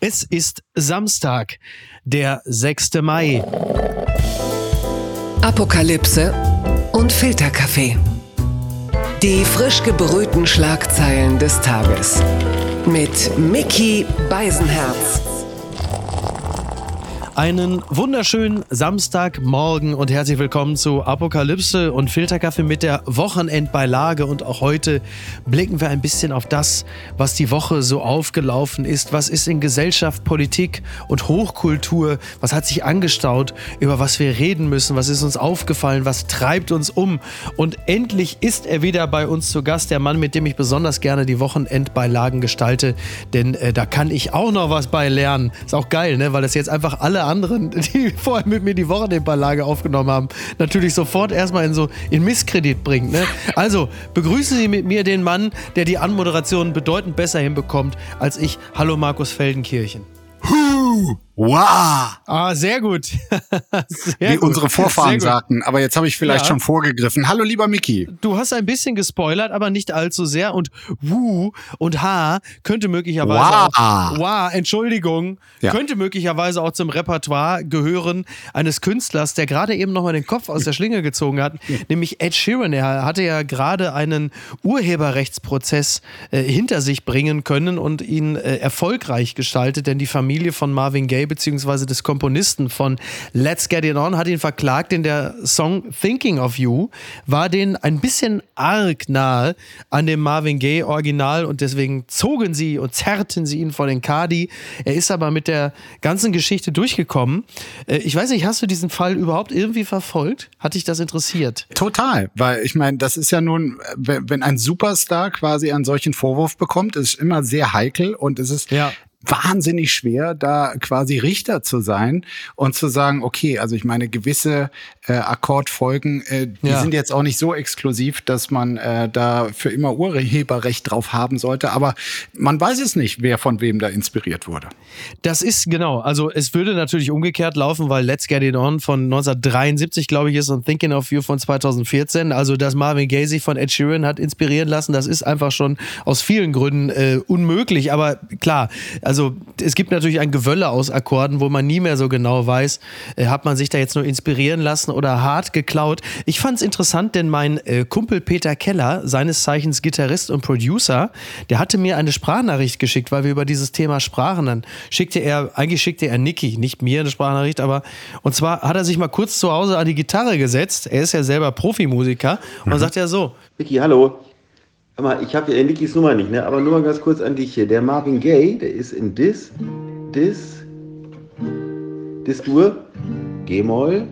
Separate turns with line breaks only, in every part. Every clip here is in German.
Es ist Samstag, der 6. Mai.
Apokalypse und Filterkaffee. Die frisch gebrühten Schlagzeilen des Tages. Mit Mickey Beisenherz.
Einen wunderschönen Samstagmorgen und herzlich willkommen zu Apokalypse und Filterkaffee mit der Wochenendbeilage. Und auch heute blicken wir ein bisschen auf das, was die Woche so aufgelaufen ist. Was ist in Gesellschaft, Politik und Hochkultur? Was hat sich angestaut? Über was wir reden müssen? Was ist uns aufgefallen? Was treibt uns um? Und endlich ist er wieder bei uns zu Gast, der Mann, mit dem ich besonders gerne die Wochenendbeilagen gestalte. Denn äh, da kann ich auch noch was bei lernen. Ist auch geil, ne? Weil das jetzt einfach alle anderen, die vorher mit mir die Wochenendbeilage aufgenommen haben, natürlich sofort erstmal in so in Misskredit bringt. Ne? Also begrüßen Sie mit mir den Mann, der die Anmoderation bedeutend besser hinbekommt als ich. Hallo Markus Feldenkirchen.
Huh, wow.
Ah, sehr gut.
sehr Wie gut. unsere Vorfahren sagten, aber jetzt habe ich vielleicht ja. schon vorgegriffen. Hallo lieber Mickey.
Du hast ein bisschen gespoilert, aber nicht allzu sehr und Wu und Ha könnte möglicherweise wow. auch, wow, Entschuldigung, ja. könnte möglicherweise auch zum Repertoire gehören eines Künstlers, der gerade eben nochmal den Kopf aus der Schlinge gezogen hat, nämlich Ed Sheeran. Er hatte ja gerade einen Urheberrechtsprozess äh, hinter sich bringen können und ihn äh, erfolgreich gestaltet, denn die Familie von Marvin Gaye beziehungsweise des Komponisten von Let's Get It On hat ihn verklagt, denn der Song Thinking of You war den ein bisschen arg nahe an dem Marvin Gaye Original und deswegen zogen sie und zerrten sie ihn vor den Kadi. Er ist aber mit der ganzen Geschichte durchgekommen. Äh, ich weiß nicht, hast du diesen Fall überhaupt irgendwie verfolgt? Hat dich das interessiert?
Total, weil ich meine, das ist ja nun, wenn ein Superstar quasi einen solchen Vorwurf bekommt, ist immer sehr heikel und es ist ja wahnsinnig schwer, da quasi Richter zu sein und zu sagen, okay, also ich meine, gewisse äh, Akkordfolgen, äh, die ja. sind jetzt auch nicht so exklusiv, dass man äh, da für immer Urheberrecht drauf haben sollte, aber man weiß es nicht, wer von wem da inspiriert wurde.
Das ist genau, also es würde natürlich umgekehrt laufen, weil Let's Get It On von 1973, glaube ich, ist und Thinking of You von 2014, also dass Marvin Gaye sich von Ed Sheeran hat inspirieren lassen, das ist einfach schon aus vielen Gründen äh, unmöglich, aber klar, also es gibt natürlich ein Gewölle aus Akkorden, wo man nie mehr so genau weiß, äh, hat man sich da jetzt nur inspirieren lassen oder hart geklaut. Ich fand es interessant, denn mein äh, Kumpel Peter Keller, seines Zeichens Gitarrist und Producer, der hatte mir eine Sprachnachricht geschickt, weil wir über dieses Thema sprachen. Dann schickte er, eigentlich schickte er Niki, nicht mir eine Sprachnachricht, aber und zwar hat er sich mal kurz zu Hause an die Gitarre gesetzt. Er ist ja selber Profimusiker und mhm. sagt ja so:
Niki, hallo, mal, ich habe ja Nikis Nummer nicht, ne? aber nur mal ganz kurz an dich hier. Der Marvin Gaye, der ist in Dis, Dis, Dis-Dur, G-Moll,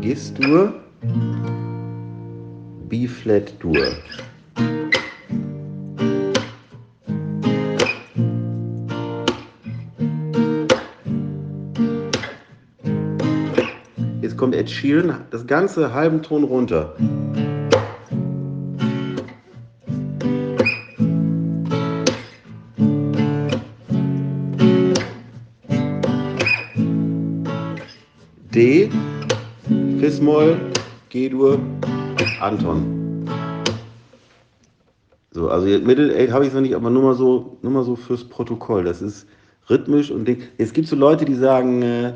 Gis-Dur, B-Flat-Dur. Jetzt kommt Ed Sheeran, das ganze halben Ton runter. Fis-Moll, G-Dur, Anton. So, also Middle Eight habe ich noch nicht, aber nur mal so, nur mal so fürs Protokoll. Das ist rhythmisch und dick. Jetzt gibt es so Leute, die sagen, äh,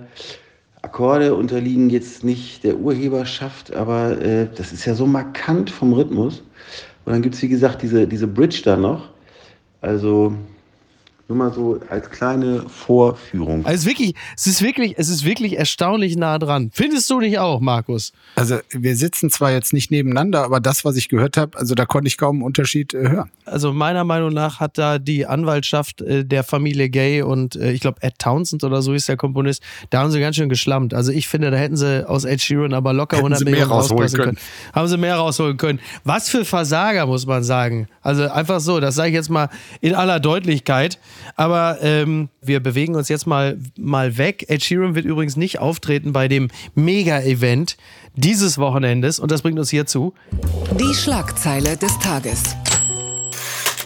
Akkorde unterliegen jetzt nicht der Urheberschaft, aber äh, das ist ja so markant vom Rhythmus. Und dann gibt es, wie gesagt, diese, diese Bridge da noch. Also nur mal so als kleine Vorführung.
Also es ist wirklich, es ist wirklich, es ist wirklich erstaunlich nah dran. Findest du dich auch, Markus?
Also wir sitzen zwar jetzt nicht nebeneinander, aber das, was ich gehört habe, also da konnte ich kaum einen Unterschied äh, hören.
Also meiner Meinung nach hat da die Anwaltschaft äh, der Familie Gay und äh, ich glaube Ed Townsend oder so ist der Komponist, da haben sie ganz schön geschlammt. Also ich finde, da hätten sie aus Ed Sheeran aber locker hätten 100 Millionen rausholen können. können. Haben sie mehr rausholen können. Was für Versager, muss man sagen. Also einfach so, das sage ich jetzt mal in aller Deutlichkeit. Aber ähm, wir bewegen uns jetzt mal, mal weg. Ed Sheeran wird übrigens nicht auftreten bei dem Mega-Event dieses Wochenendes. Und das bringt uns hierzu.
Die Schlagzeile des Tages.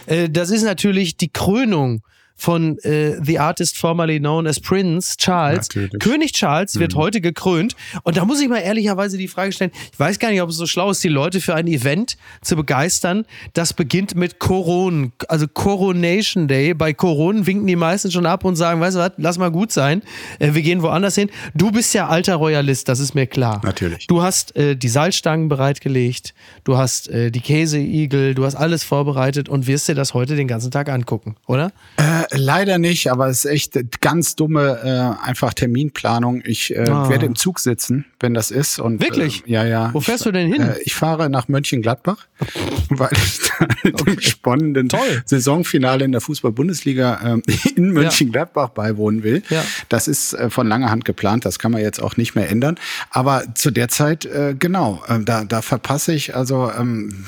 Äh, das ist natürlich die Krönung von äh, The Artist formerly known as Prince, Charles. Natürlich. König Charles wird mhm. heute gekrönt. Und da muss ich mal ehrlicherweise die Frage stellen, ich weiß gar nicht, ob es so schlau ist, die Leute für ein Event zu begeistern. Das beginnt mit Coron, also Coronation Day. Bei Coron winken die meisten schon ab und sagen, weißt du was, lass mal gut sein. Äh, wir gehen woanders hin. Du bist ja alter Royalist, das ist mir klar.
Natürlich.
Du hast äh, die Salzstangen bereitgelegt, du hast äh, die Käseigel, du hast alles vorbereitet und wirst dir das heute den ganzen Tag angucken, oder?
Äh, leider nicht, aber es ist echt ganz dumme äh, einfach Terminplanung. Ich äh, ah. werde im Zug sitzen, wenn das ist. Und,
Wirklich?
Äh, ja, ja.
Wo fährst ich, du denn hin?
Äh, ich fahre nach Mönchengladbach, weil ich da okay. dem spannenden Toll. Saisonfinale in der Fußball-Bundesliga äh, in Mönchengladbach ja. beiwohnen will. Ja. Das ist äh, von langer Hand geplant, das kann man jetzt auch nicht mehr ändern. Aber zu der Zeit, äh, genau, äh, da, da verpasse ich also ähm,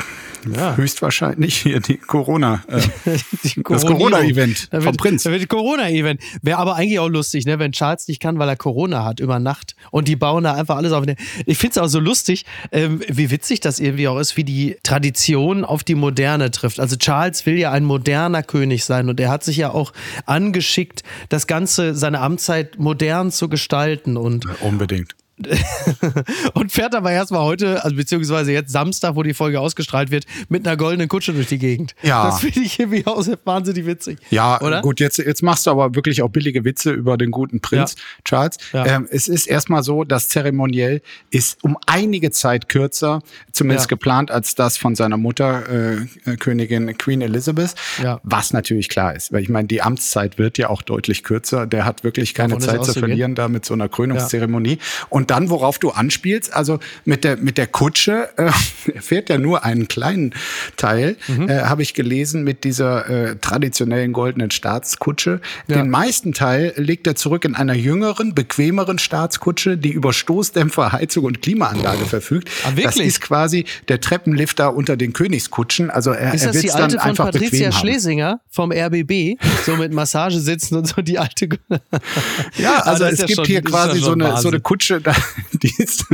ja. höchstwahrscheinlich hier die Corona, äh, die das Corona-Event vom Prinz.
Da wird Corona-Event. Wäre aber eigentlich auch lustig, ne, wenn Charles nicht kann, weil er Corona hat über Nacht und die bauen da einfach alles auf. Ich finde es auch so lustig, ähm, wie witzig das irgendwie auch ist, wie die Tradition auf die Moderne trifft. Also Charles will ja ein moderner König sein und er hat sich ja auch angeschickt, das Ganze, seine Amtszeit modern zu gestalten und
unbedingt.
und fährt aber erstmal heute, also beziehungsweise jetzt Samstag, wo die Folge ausgestrahlt wird, mit einer goldenen Kutsche durch die Gegend.
Ja.
Das finde ich irgendwie auch wahnsinnig witzig.
Ja, oder? gut, jetzt, jetzt machst du aber wirklich auch billige Witze über den guten Prinz ja. Charles. Ja. Ähm, es ist erstmal so, das Zeremoniell ist um einige Zeit kürzer, zumindest ja. geplant, als das von seiner Mutter, äh, äh, Königin Queen Elizabeth. Ja. Was natürlich klar ist, weil ich meine, die Amtszeit wird ja auch deutlich kürzer. Der hat wirklich keine Zeit zu verlieren da mit so einer Krönungszeremonie. Und dann, worauf du anspielst, also mit der, mit der Kutsche, äh, er fährt ja nur einen kleinen Teil, mhm. äh, habe ich gelesen, mit dieser äh, traditionellen goldenen Staatskutsche. Ja. Den meisten Teil legt er zurück in einer jüngeren, bequemeren Staatskutsche, die über Stoßdämpfer, Heizung und Klimaanlage verfügt.
Ah,
das ist quasi der Treppenlifter unter den Königskutschen. Also er, ist er wird dann einfach
Patricia Schlesinger vom RBB, so mit Massage sitzen und so die alte.
ja, also es ja gibt schon, hier quasi so eine, so eine Kutsche, da, die ist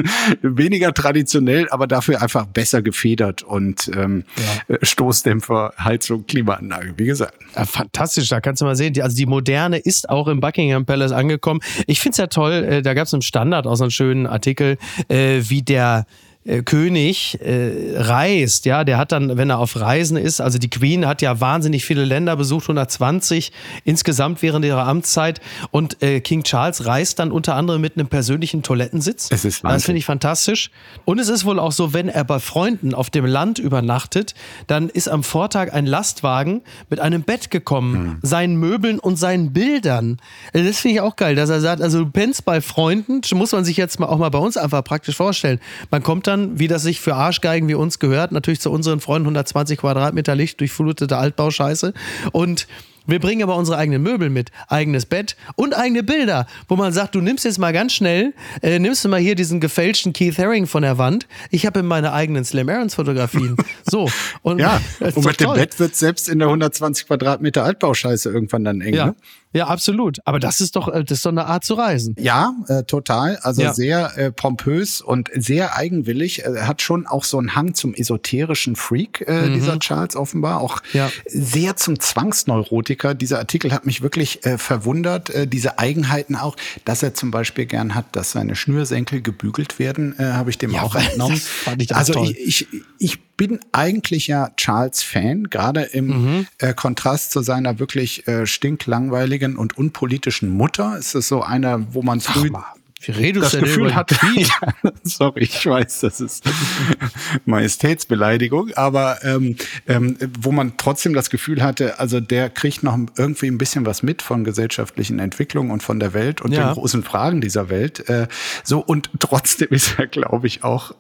weniger traditionell, aber dafür einfach besser gefedert und ähm, ja. Äh, Stoßdämpfer, Heizung, Klimaanlage, wie gesagt.
Ja, fantastisch, da kannst du mal sehen. Die, also die moderne ist auch im Buckingham Palace angekommen. Ich finde es ja toll, äh, da gab es im Standard auch so einen schönen Artikel, äh, wie der äh, König äh, reist, ja, der hat dann, wenn er auf Reisen ist, also die Queen hat ja wahnsinnig viele Länder besucht, 120 insgesamt während ihrer Amtszeit und äh, King Charles reist dann unter anderem mit einem persönlichen Toilettensitz.
Es ist
das finde ich fantastisch. Und es ist wohl auch so, wenn er bei Freunden auf dem Land übernachtet, dann ist am Vortag ein Lastwagen mit einem Bett gekommen, mhm. seinen Möbeln und seinen Bildern. Äh, das finde ich auch geil, dass er sagt, also du pennst bei Freunden, muss man sich jetzt mal auch mal bei uns einfach praktisch vorstellen. Man kommt dann, wie das sich für Arschgeigen wie uns gehört, natürlich zu unseren Freunden 120 Quadratmeter Licht durchflutete Altbauscheiße. Und wir bringen aber unsere eigenen Möbel mit, eigenes Bett und eigene Bilder, wo man sagt, du nimmst jetzt mal ganz schnell, äh, nimmst du mal hier diesen gefälschten Keith Haring von der Wand. Ich habe meine eigenen Slam Aarons Fotografien. So.
Und, ja, und mit dem Bett wird selbst in der 120 Quadratmeter Altbauscheiße irgendwann dann eng.
Ja.
Ne?
Ja, absolut. Aber das ist doch, äh, das ist doch eine Art zu reisen.
Ja, äh, total. Also ja. sehr äh, pompös und sehr eigenwillig. Er hat schon auch so einen Hang zum esoterischen Freak, äh, mhm. dieser Charles offenbar. Auch ja. sehr zum Zwangsneurotiker. Dieser Artikel hat mich wirklich äh, verwundert. Äh, diese Eigenheiten auch, dass er zum Beispiel gern hat, dass seine Schnürsenkel gebügelt werden, äh, habe ich dem ja, auch entnommen. Fand ich also toll. Ich, ich, ich bin eigentlich ja Charles-Fan, gerade im mhm. äh, Kontrast zu seiner wirklich äh, stinklangweiligen und unpolitischen Mutter. Ist es so einer, wo man früh
wie redest
das Gefühl hat, sorry, ich weiß, das ist Majestätsbeleidigung, aber ähm, ähm, wo man trotzdem das Gefühl hatte, also der kriegt noch irgendwie ein bisschen was mit von gesellschaftlichen Entwicklungen und von der Welt und ja. den großen Fragen dieser Welt. Äh, so und trotzdem ist er, glaube ich, auch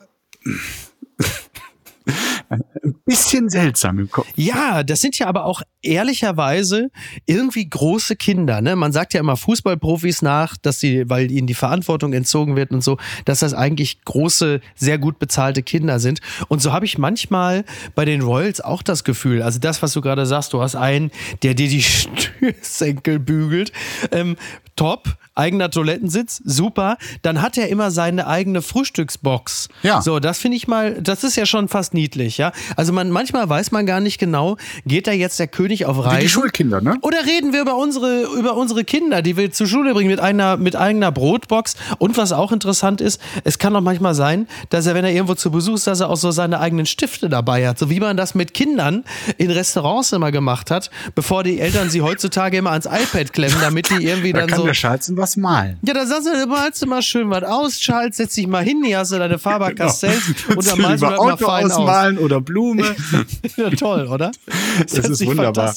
ein bisschen seltsam im Kopf.
Ja, das sind ja aber auch ehrlicherweise irgendwie große Kinder. Ne? Man sagt ja immer Fußballprofis nach, dass sie, weil ihnen die Verantwortung entzogen wird und so, dass das eigentlich große, sehr gut bezahlte Kinder sind. Und so habe ich manchmal bei den Royals auch das Gefühl, also das, was du gerade sagst, du hast einen, der dir die Schnürsenkel bügelt. Ähm, top, eigener Toilettensitz, super. Dann hat er immer seine eigene Frühstücksbox. Ja. So, das finde ich mal, das ist ja schon fast niedlich. ja. Also man, manchmal weiß man gar nicht genau, geht da jetzt der König auf Reisen? Wie
die Schulkinder, ne?
Oder reden wir über unsere, über unsere Kinder, die wir zur Schule bringen mit einer, mit eigener Brotbox? Und was auch interessant ist, es kann doch manchmal sein, dass er, wenn er irgendwo zu Besuch ist, dass er auch so seine eigenen Stifte dabei hat. So wie man das mit Kindern in Restaurants immer gemacht hat, bevor die Eltern sie heutzutage immer ans iPad klemmen, damit die irgendwie da dann so.
Der Schalzen was malen.
Ja, da sagst du, malst du mal schön was aus, Charles, setz dich mal hin, hier hast du deine Faber Castells genau. und dann malst du mal fein
ausmalen aus. oder Blume.
ja, toll, oder?
Das, das ist wunderbar.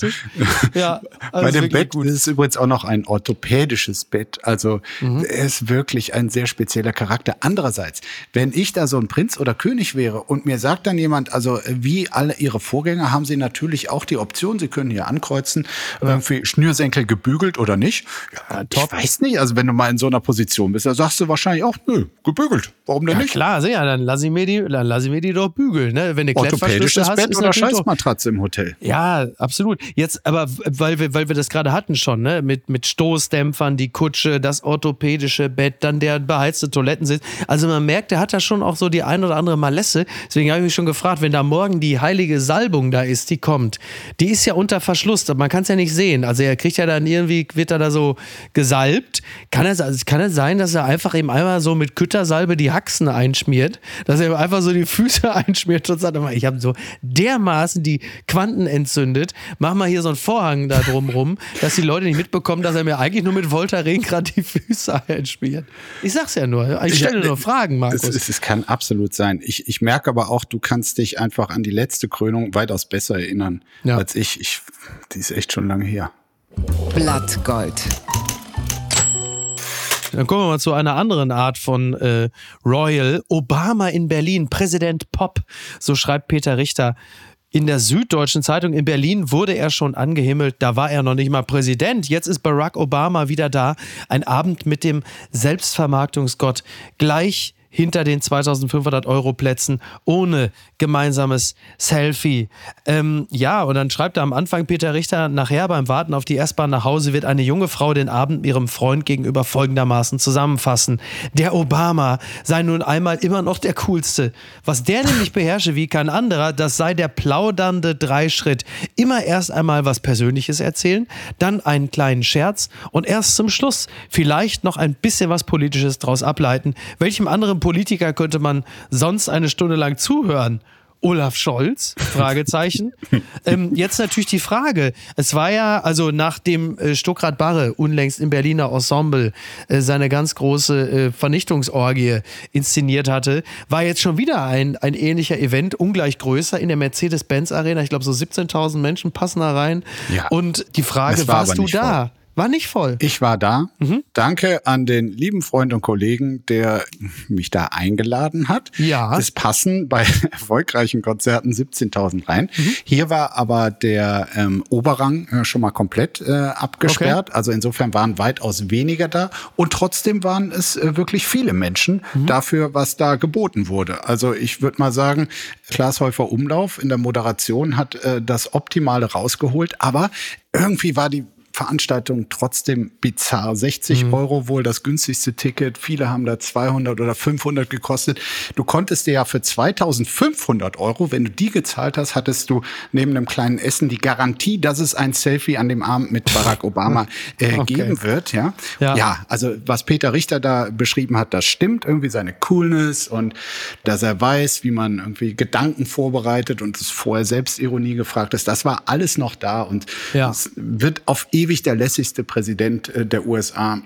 Ja, also Bei dem Bett gut. ist es übrigens auch noch ein orthopädisches Bett. Also mhm. er ist wirklich ein sehr spezieller Charakter. Andererseits, wenn ich da so ein Prinz oder König wäre und mir sagt dann jemand, also wie alle ihre Vorgänger haben sie natürlich auch die Option, sie können hier ankreuzen, ja. Schnürsenkel gebügelt oder nicht. Ja, ich weiß nicht, also wenn du mal in so einer Position bist, da sagst du wahrscheinlich auch, nö, gebügelt. Warum denn
ja,
nicht?
Klar, ja, dann lass ich mir die, dann lass ich mir die doch bügeln. Ne? Wenn du
Orthopädisches hast, Bett oder Scheißmatratze im Hotel.
Ja, absolut. Jetzt, aber weil wir, weil wir das gerade hatten schon, ne? Mit, mit Stoßdämpfern, die Kutsche, das orthopädische Bett, dann der beheizte Toilettensitz. Also man merkt, der hat da schon auch so die ein oder andere Malesse. Deswegen habe ich mich schon gefragt, wenn da morgen die heilige Salbung da ist, die kommt, die ist ja unter Verschluss, man kann es ja nicht sehen. Also er kriegt ja dann irgendwie, wird er da so gesalbt. Kann es, also kann es sein, dass er einfach eben einmal so mit Küttersalbe die Haxen einschmiert, dass er einfach so die Füße einschmiert und sagt, ich habe so dermaßen die Quanten entzündet, mach mal hier so einen Vorhang da drumrum, dass die Leute nicht mitbekommen, dass er mir eigentlich nur mit Voltaren gerade die Füße einschmiert. Ich sag's ja nur, ich stelle ja, nur Fragen, Markus.
Es, es, es, kann absolut sein. Ich, ich merke aber auch, du kannst dich einfach an die letzte Krönung weitaus besser erinnern ja. als ich. ich. Die ist echt schon lange her.
Blattgold.
Dann kommen wir mal zu einer anderen Art von äh, Royal. Obama in Berlin, Präsident Pop, so schreibt Peter Richter. In der Süddeutschen Zeitung in Berlin wurde er schon angehimmelt, da war er noch nicht mal Präsident. Jetzt ist Barack Obama wieder da. Ein Abend mit dem Selbstvermarktungsgott. Gleich hinter den 2500 Euro Plätzen ohne gemeinsames Selfie. Ähm, ja, und dann schreibt er am Anfang Peter Richter, nachher beim Warten auf die S-Bahn nach Hause wird eine junge Frau den Abend ihrem Freund gegenüber folgendermaßen zusammenfassen. Der Obama sei nun einmal immer noch der Coolste. Was der nämlich beherrsche wie kein anderer, das sei der plaudernde Dreischritt. Immer erst einmal was Persönliches erzählen, dann einen kleinen Scherz und erst zum Schluss vielleicht noch ein bisschen was Politisches draus ableiten. Welchem anderen Politiker könnte man sonst eine Stunde lang zuhören? Olaf Scholz? Fragezeichen. ähm, jetzt natürlich die Frage. Es war ja, also nachdem äh, Stuckrad Barre unlängst im Berliner Ensemble äh, seine ganz große äh, Vernichtungsorgie inszeniert hatte, war jetzt schon wieder ein, ein ähnlicher Event, ungleich größer in der Mercedes-Benz Arena. Ich glaube, so 17.000 Menschen passen da rein. Ja. Und die Frage, war warst du da? Voll. War nicht voll.
Ich war da. Mhm. Danke an den lieben Freund und Kollegen, der mich da eingeladen hat.
Ja.
Es passen bei erfolgreichen Konzerten 17.000 rein. Mhm. Hier war aber der ähm, Oberrang äh, schon mal komplett äh, abgesperrt. Okay. Also insofern waren weitaus weniger da. Und trotzdem waren es äh, wirklich viele Menschen mhm. dafür, was da geboten wurde. Also ich würde mal sagen, Klaas Häufer Umlauf in der Moderation hat äh, das Optimale rausgeholt. Aber irgendwie war die Veranstaltung trotzdem bizarr. 60 mhm. Euro wohl das günstigste Ticket. Viele haben da 200 oder 500 gekostet. Du konntest dir ja für 2500 Euro, wenn du die gezahlt hast, hattest du neben einem kleinen Essen die Garantie, dass es ein Selfie an dem Abend mit Barack Obama äh, okay. geben wird. Ja? ja, ja. Also was Peter Richter da beschrieben hat, das stimmt. Irgendwie seine Coolness und dass er weiß, wie man irgendwie Gedanken vorbereitet und es vorher Selbstironie gefragt ist. Das war alles noch da und ja. es wird auf ewig der lässigste Präsident äh, der USA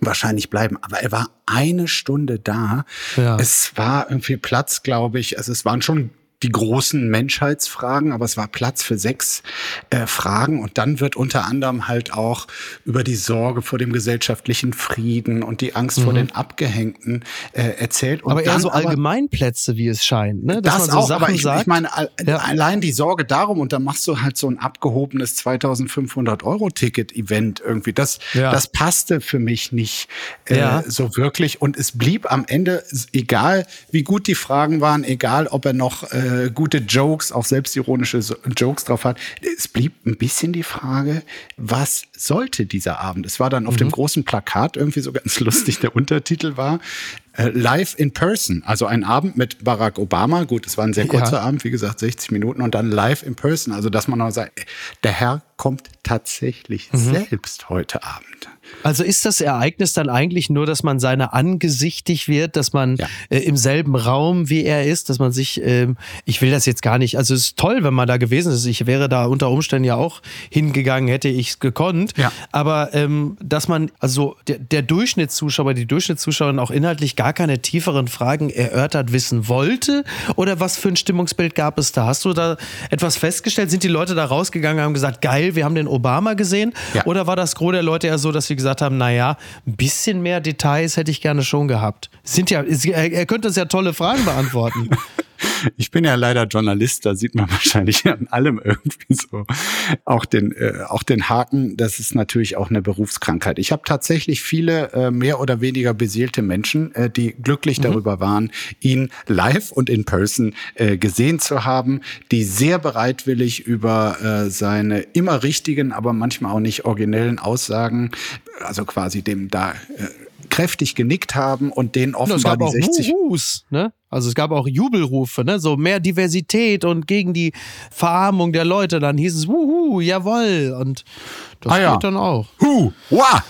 wahrscheinlich bleiben. Aber er war eine Stunde da. Ja. Es war irgendwie Platz, glaube ich. Also es waren schon die großen Menschheitsfragen, aber es war Platz für sechs äh, Fragen. Und dann wird unter anderem halt auch über die Sorge vor dem gesellschaftlichen Frieden und die Angst mhm. vor den Abgehängten äh, erzählt. Und
aber eher so Allgemeinplätze, wie es scheint. Ne?
Dass das so auch, Sachen aber ich, sagt. ich meine, ja. allein die Sorge darum, und dann machst du halt so ein abgehobenes 2500 Euro Ticket-Event irgendwie. Das, ja. das passte für mich nicht äh, ja. so wirklich. Und es blieb am Ende, egal wie gut die Fragen waren, egal ob er noch äh, äh, gute Jokes, auch selbstironische Jokes drauf hat. Es blieb ein bisschen die Frage, was sollte dieser Abend? Es war dann auf mhm. dem großen Plakat irgendwie so ganz lustig, der Untertitel war, äh, live in person. Also ein Abend mit Barack Obama. Gut, es war ein sehr kurzer ja. Abend, wie gesagt, 60 Minuten und dann live in person. Also, dass man noch sagt, der Herr kommt tatsächlich mhm. selbst heute Abend.
Also ist das Ereignis dann eigentlich nur, dass man seine angesichtig wird, dass man ja. äh, im selben Raum wie er ist, dass man sich, ähm, ich will das jetzt gar nicht, also es ist toll, wenn man da gewesen ist. Ich wäre da unter Umständen ja auch hingegangen, hätte ich es gekonnt. Ja. Aber ähm, dass man, also der, der Durchschnittszuschauer, die Durchschnittszuschauerin auch inhaltlich gar keine tieferen Fragen erörtert wissen wollte? Oder was für ein Stimmungsbild gab es da? Hast du da etwas festgestellt? Sind die Leute da rausgegangen und haben gesagt, geil, wir haben den Obama gesehen? Ja. Oder war das Gros der Leute ja so, dass sie gesagt haben, naja, ein bisschen mehr Details hätte ich gerne schon gehabt. Sind ja, er könnte uns ja tolle Fragen beantworten.
Ich bin ja leider Journalist, da sieht man wahrscheinlich an allem irgendwie so auch den, äh, auch den Haken. Das ist natürlich auch eine Berufskrankheit. Ich habe tatsächlich viele äh, mehr oder weniger beseelte Menschen, äh, die glücklich mhm. darüber waren, ihn live und in person äh, gesehen zu haben, die sehr bereitwillig über äh, seine immer richtigen, aber manchmal auch nicht originellen Aussagen, also quasi dem da äh, kräftig genickt haben und den offenbar
no, die 60 Wuhus, ne? Also es gab auch Jubelrufe, ne? So mehr Diversität und gegen die Verarmung der Leute. Dann hieß es Wuhu, jawoll. Und das ah, ja. geht dann auch.
Hu, wah.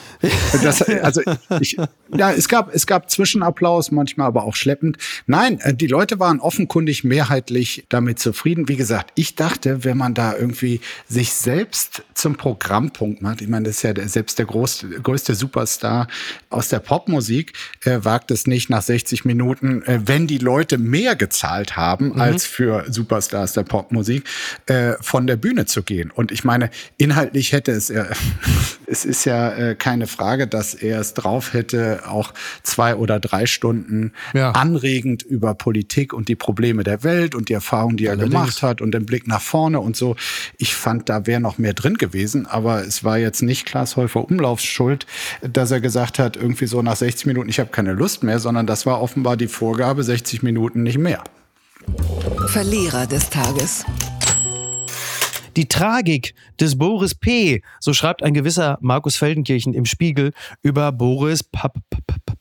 Das, also ich, ja, es gab, es gab Zwischenapplaus, manchmal aber auch schleppend. Nein, äh, die Leute waren offenkundig mehrheitlich damit zufrieden. Wie gesagt, ich dachte, wenn man da irgendwie sich selbst zum Programmpunkt macht, ich meine, das ist ja der, selbst der groß, größte Superstar aus der Popmusik, äh, wagt es nicht nach 60 Minuten, äh, wenn die Leute mehr gezahlt haben mhm. als für Superstars der Popmusik, äh, von der Bühne zu gehen. Und ich meine, inhaltlich hätte es, äh, es ist ja äh, keine Frage, dass er es drauf hätte, auch zwei oder drei Stunden ja. anregend über Politik und die Probleme der Welt und die Erfahrungen, die er Allerdings. gemacht hat und den Blick nach vorne und so. Ich fand, da wäre noch mehr drin gewesen, aber es war jetzt nicht Klaas Häufer Umlaufs Schuld, dass er gesagt hat, irgendwie so nach 60 Minuten, ich habe keine Lust mehr, sondern das war offenbar die Vorgabe, 60 Minuten nicht mehr.
Verlierer des Tages.
Die Tragik des Boris P., so schreibt ein gewisser Markus Feldenkirchen im Spiegel über Boris P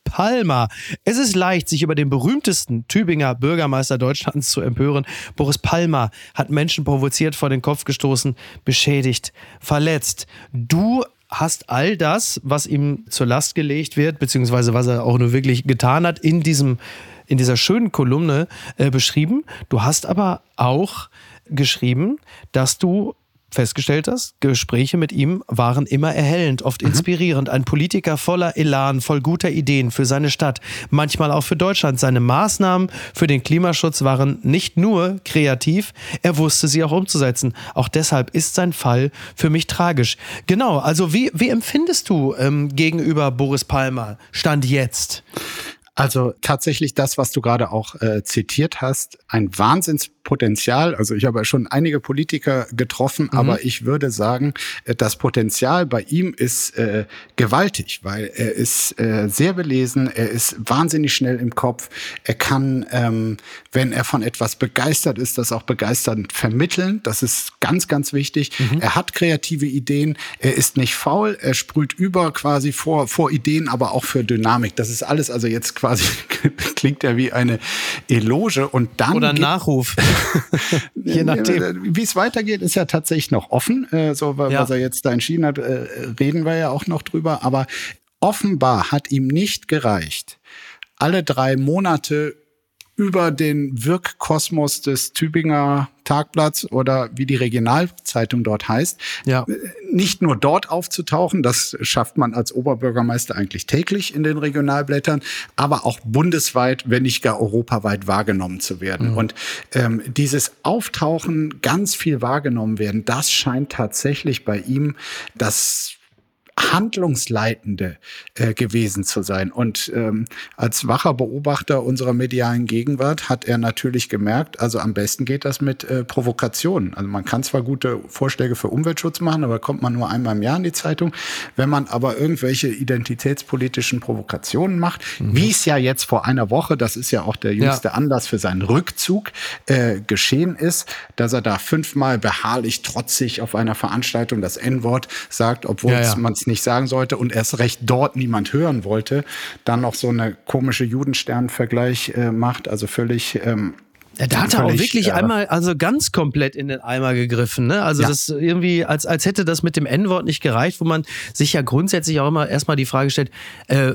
Palmer. Es ist leicht, sich über den berühmtesten Tübinger Bürgermeister Deutschlands zu empören. Boris Palmer hat Menschen provoziert, vor den Kopf gestoßen, beschädigt, verletzt. Du hast all das, was ihm zur Last gelegt wird, beziehungsweise was er auch nur wirklich getan hat, in diesem in dieser schönen Kolumne äh, beschrieben. Du hast aber auch geschrieben, dass du festgestellt hast, Gespräche mit ihm waren immer erhellend, oft mhm. inspirierend. Ein Politiker voller Elan, voll guter Ideen für seine Stadt, manchmal auch für Deutschland. Seine Maßnahmen für den Klimaschutz waren nicht nur kreativ, er wusste sie auch umzusetzen. Auch deshalb ist sein Fall für mich tragisch. Genau, also wie, wie empfindest du ähm, gegenüber Boris Palmer Stand jetzt?
Also tatsächlich das, was du gerade auch äh, zitiert hast, ein Wahnsinnspotenzial. Also ich habe schon einige Politiker getroffen, mhm. aber ich würde sagen, äh, das Potenzial bei ihm ist äh, gewaltig, weil er ist äh, sehr belesen, er ist wahnsinnig schnell im Kopf, er kann, ähm, wenn er von etwas begeistert ist, das auch begeisternd vermitteln. Das ist ganz, ganz wichtig. Mhm. Er hat kreative Ideen, er ist nicht faul, er sprüht über quasi vor, vor Ideen, aber auch für Dynamik. Das ist alles also jetzt quasi klingt ja wie eine Eloge und dann
oder Nachruf.
Je nachdem. Wie es weitergeht, ist ja tatsächlich noch offen. Äh, so was ja. er jetzt da entschieden hat, äh, reden wir ja auch noch drüber. Aber offenbar hat ihm nicht gereicht, alle drei Monate über den Wirkkosmos des Tübinger Tagblatts oder wie die Regionalzeitung dort heißt, ja. nicht nur dort aufzutauchen, das schafft man als Oberbürgermeister eigentlich täglich in den Regionalblättern, aber auch bundesweit, wenn nicht gar europaweit wahrgenommen zu werden. Mhm. Und ähm, dieses Auftauchen, ganz viel wahrgenommen werden, das scheint tatsächlich bei ihm das Handlungsleitende äh, gewesen zu sein. Und ähm, als wacher Beobachter unserer medialen Gegenwart hat er natürlich gemerkt, also am besten geht das mit äh, Provokationen. Also man kann zwar gute Vorschläge für Umweltschutz machen, aber kommt man nur einmal im Jahr in die Zeitung. Wenn man aber irgendwelche identitätspolitischen Provokationen macht, mhm. wie es ja jetzt vor einer Woche, das ist ja auch der jüngste ja. Anlass für seinen Rückzug, äh, geschehen ist, dass er da fünfmal beharrlich trotzig auf einer Veranstaltung das N-Wort sagt, obwohl ja, ja. man es nicht sagen sollte und erst recht dort niemand hören wollte, dann noch so eine komische Judenstern-Vergleich äh, macht, also völlig ähm,
ja, da hat er auch wirklich äh, einmal, also ganz komplett in den Eimer gegriffen. Ne? Also ja. das irgendwie, als, als hätte das mit dem N-Wort nicht gereicht, wo man sich ja grundsätzlich auch immer erstmal die Frage stellt, äh,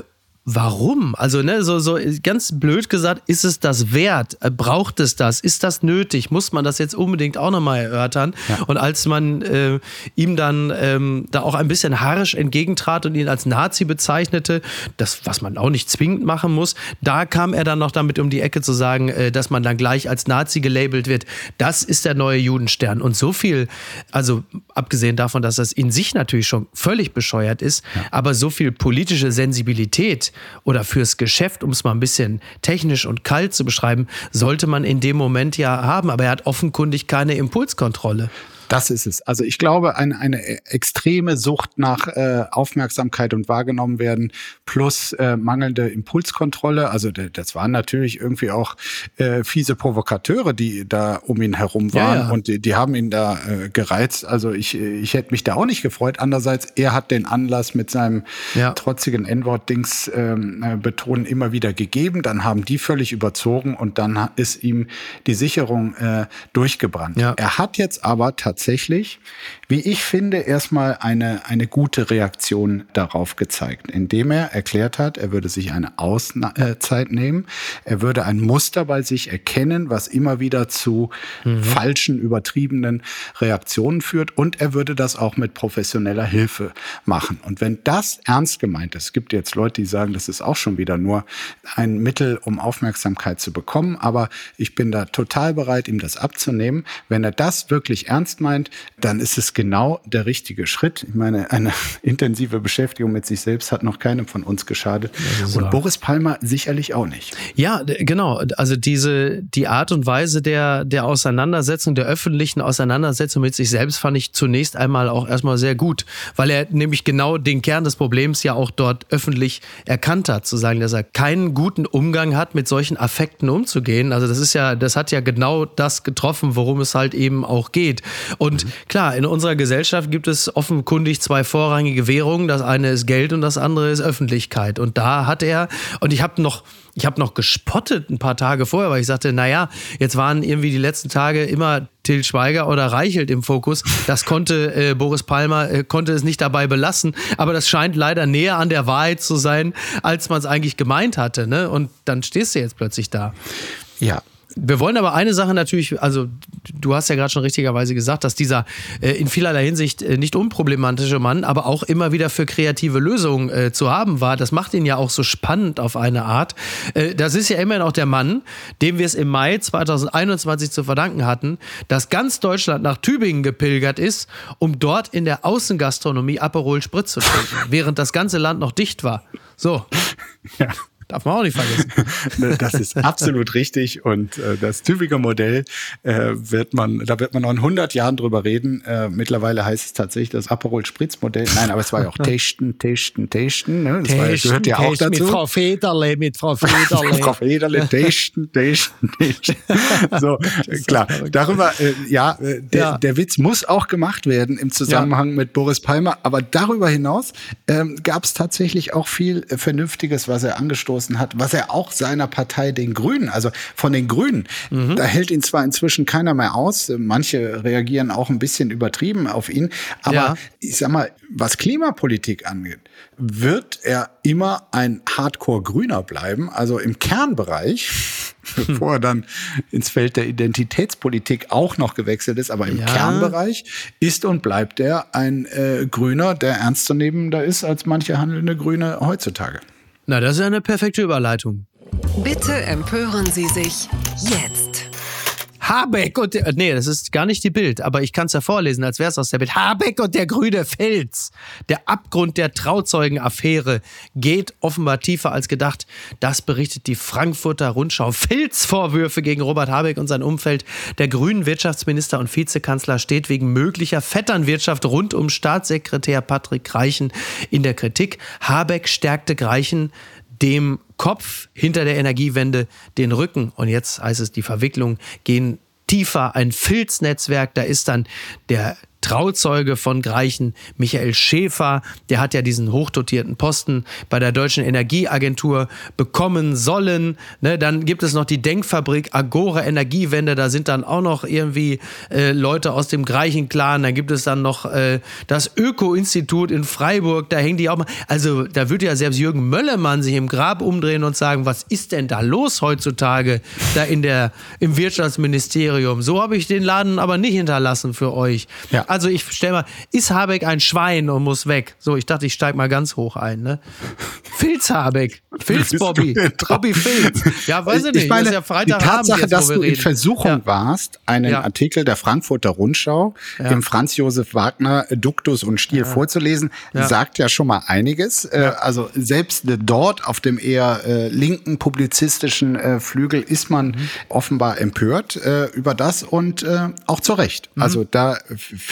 warum? Also, ne, so, so ganz blöd gesagt, ist es das wert? Äh, braucht es das? Ist das nötig? Muss man das jetzt unbedingt auch nochmal erörtern? Ja. Und als man äh, ihm dann ähm, da auch ein bisschen harsch entgegentrat und ihn als Nazi bezeichnete, das, was man auch nicht zwingend machen muss, da kam er dann noch damit um die Ecke zu sagen, äh, dass man dann gleich als Nazi gelabelt wird. Das ist der neue Judenstern. Und so viel, also abgesehen davon, dass das in sich natürlich schon völlig bescheuert ist, ja. aber so viel politische Sensibilität oder fürs Geschäft, um es mal ein bisschen technisch und kalt zu beschreiben, sollte man in dem Moment ja haben. Aber er hat offenkundig keine Impulskontrolle.
Das ist es. Also ich glaube, eine, eine extreme Sucht nach äh, Aufmerksamkeit und wahrgenommen werden plus äh, mangelnde Impulskontrolle. Also das waren natürlich irgendwie auch äh, fiese Provokateure, die da um ihn herum waren ja, ja. und die, die, haben ihn da äh, gereizt. Also ich, ich hätte mich da auch nicht gefreut. Andererseits, er hat den Anlass mit seinem ja. trotzigen N-Wort-Dings ähm, äh, betonen immer wieder gegeben. Dann haben die völlig überzogen und dann ist ihm die Sicherung äh, durchgebrannt. Er hat jetzt aber tatsächlich tatsächlich, wie ich finde, erstmal eine, eine gute Reaktion darauf gezeigt, indem er erklärt hat, er würde sich eine Auszeit nehmen, er würde ein Muster bei sich erkennen, was immer wieder zu mhm. falschen, übertriebenen Reaktionen führt und er würde das auch mit professioneller Hilfe machen. Und wenn das ernst gemeint ist, es gibt jetzt Leute, die sagen, das ist auch schon wieder nur ein Mittel, um Aufmerksamkeit zu bekommen, aber ich bin da total bereit, ihm das abzunehmen. Wenn er das wirklich ernst meint, meint, dann ist es genau der richtige Schritt. Ich meine, eine intensive Beschäftigung mit sich selbst hat noch keinem von uns geschadet. Und Boris Palmer sicherlich auch nicht.
Ja, genau. Also diese, die Art und Weise der, der Auseinandersetzung, der öffentlichen Auseinandersetzung mit sich selbst fand ich zunächst einmal auch erstmal sehr gut, weil er nämlich genau den Kern des Problems ja auch dort öffentlich erkannt hat, zu sagen, dass er keinen guten Umgang hat, mit solchen Affekten umzugehen. Also das ist ja, das hat ja genau das getroffen, worum es halt eben auch geht. Und mhm. klar, in unserer Gesellschaft gibt es offenkundig zwei vorrangige Währungen. Das eine ist Geld und das andere ist Öffentlichkeit. Und da hat er, und ich habe noch ich habe noch gespottet ein paar Tage vorher, weil ich sagte, naja, jetzt waren irgendwie die letzten Tage immer Till Schweiger oder Reichelt im Fokus. Das konnte äh, Boris Palmer, äh, konnte es nicht dabei belassen. Aber das scheint leider näher an der Wahrheit zu sein, als man es eigentlich gemeint hatte. Ne? Und dann stehst du jetzt plötzlich da.
Ja,
wir wollen aber eine Sache natürlich, also du hast ja gerade schon richtigerweise gesagt, dass dieser äh, in vielerlei Hinsicht äh, nicht unproblematische Mann, aber auch immer wieder für kreative Lösungen äh, zu haben war. Das macht ihn ja auch so spannend auf eine Art. Äh, das ist ja immerhin auch der Mann, dem wir es im Mai 2021 zu verdanken hatten, dass ganz Deutschland nach Tübingen gepilgert ist, um dort in der Außengastronomie Aperol Spritz zu trinken, während das ganze Land noch dicht war. So. Ja. Darf man auch nicht vergessen.
Ne, das ist absolut richtig. Und äh, das Tübinger Modell äh, wird man, da wird man noch in 100 Jahren drüber reden. Äh, mittlerweile heißt es tatsächlich das Aperol Spritz Modell. Nein, aber es war ja auch Testen, Testen, Testen. Ne? Das
testen, gehört ja auch dazu. Mit Frau Federle, mit Frau Federle.
Frau Federle, Testen, Testen, Testen. So, klar. Darüber, äh, ja, äh, der, ja, der Witz muss auch gemacht werden im Zusammenhang ja. mit Boris Palmer. Aber darüber hinaus ähm, gab es tatsächlich auch viel äh, Vernünftiges, was er angestoßen angestoßen hat, was er auch seiner Partei, den Grünen, also von den Grünen, mhm. da hält ihn zwar inzwischen keiner mehr aus, manche reagieren auch ein bisschen übertrieben auf ihn, aber ja. ich sag mal, was Klimapolitik angeht, wird er immer ein Hardcore-Grüner bleiben, also im Kernbereich, bevor er dann ins Feld der Identitätspolitik auch noch gewechselt ist, aber im ja. Kernbereich ist und bleibt er ein äh, Grüner, der ernstzunehmender ist als manche handelnde Grüne heutzutage.
Na, das ist eine perfekte Überleitung.
Bitte empören Sie sich jetzt.
Habeck und der, nee, das ist gar nicht die Bild, aber ich kann es ja vorlesen, als wäre es aus der Bild. Habeck und der grüne Fels. Der Abgrund der Trauzeugenaffäre geht offenbar tiefer als gedacht. Das berichtet die Frankfurter Rundschau. Filzvorwürfe gegen Robert Habeck und sein Umfeld. Der grünen Wirtschaftsminister und Vizekanzler steht wegen möglicher Vetternwirtschaft rund um Staatssekretär Patrick Reichen in der Kritik. Habeck stärkte Reichen dem Kopf hinter der Energiewende den Rücken. Und jetzt heißt es, die Verwicklung gehen tiefer, ein Filznetzwerk, da ist dann der Trauzeuge von Greichen, Michael Schäfer, der hat ja diesen hochdotierten Posten bei der Deutschen Energieagentur bekommen sollen. Ne, dann gibt es noch die Denkfabrik Agora Energiewende, da sind dann auch noch irgendwie äh, Leute aus dem Greichen-Clan. Da gibt es dann noch äh, das Öko-Institut in Freiburg, da hängen die auch mal. Also da würde ja selbst Jürgen Möllemann sich im Grab umdrehen und sagen, was ist denn da los heutzutage da in der, im Wirtschaftsministerium? So habe ich den Laden aber nicht hinterlassen für euch. Ja. Also ich stelle mal, ist Habeck ein Schwein und muss weg? So, ich dachte, ich steige mal ganz hoch ein. Ne? Filz Habeck, Filz Bobby, Bobby Filz. Ja, weiß ich nicht.
Ich meine, ja die Tatsache, jetzt, dass du in Versuchung ja. warst, einen ja. Artikel der Frankfurter Rundschau im Franz Josef Wagner Duktus und Stil vorzulesen, sagt ja schon mal einiges. Äh, also selbst dort auf dem eher äh, linken publizistischen äh, Flügel ist man mhm. offenbar empört äh, über das und äh, auch zu Recht. Mhm. Also da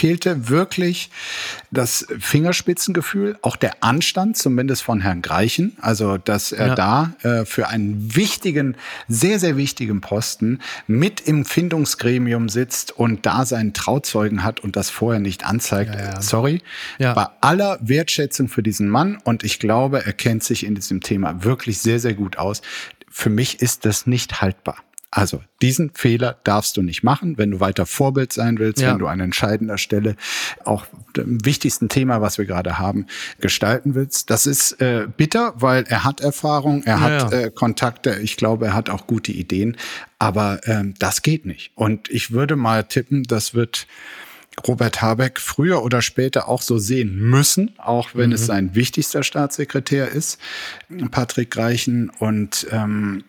fehlte wirklich das Fingerspitzengefühl, auch der Anstand, zumindest von Herrn Greichen. Also, dass er ja. da äh, für einen wichtigen, sehr, sehr wichtigen Posten mit im Findungsgremium sitzt und da seinen Trauzeugen hat und das vorher nicht anzeigt. Ja, ja. Sorry. Bei aller Wertschätzung für diesen Mann und ich glaube, er kennt sich in diesem Thema wirklich sehr, sehr gut aus. Für mich ist das nicht haltbar. Also diesen Fehler darfst du nicht machen, wenn du weiter Vorbild sein willst, ja. wenn du an entscheidender Stelle auch dem wichtigsten Thema, was wir gerade haben, gestalten willst. Das ist äh, bitter, weil er hat Erfahrung, er hat ja. äh, Kontakte, ich glaube, er hat auch gute Ideen, aber ähm, das geht nicht. Und ich würde mal tippen, das wird Robert Habeck früher oder später auch so sehen müssen, auch wenn mhm. es sein wichtigster Staatssekretär ist, Patrick Greichen. Und ähm,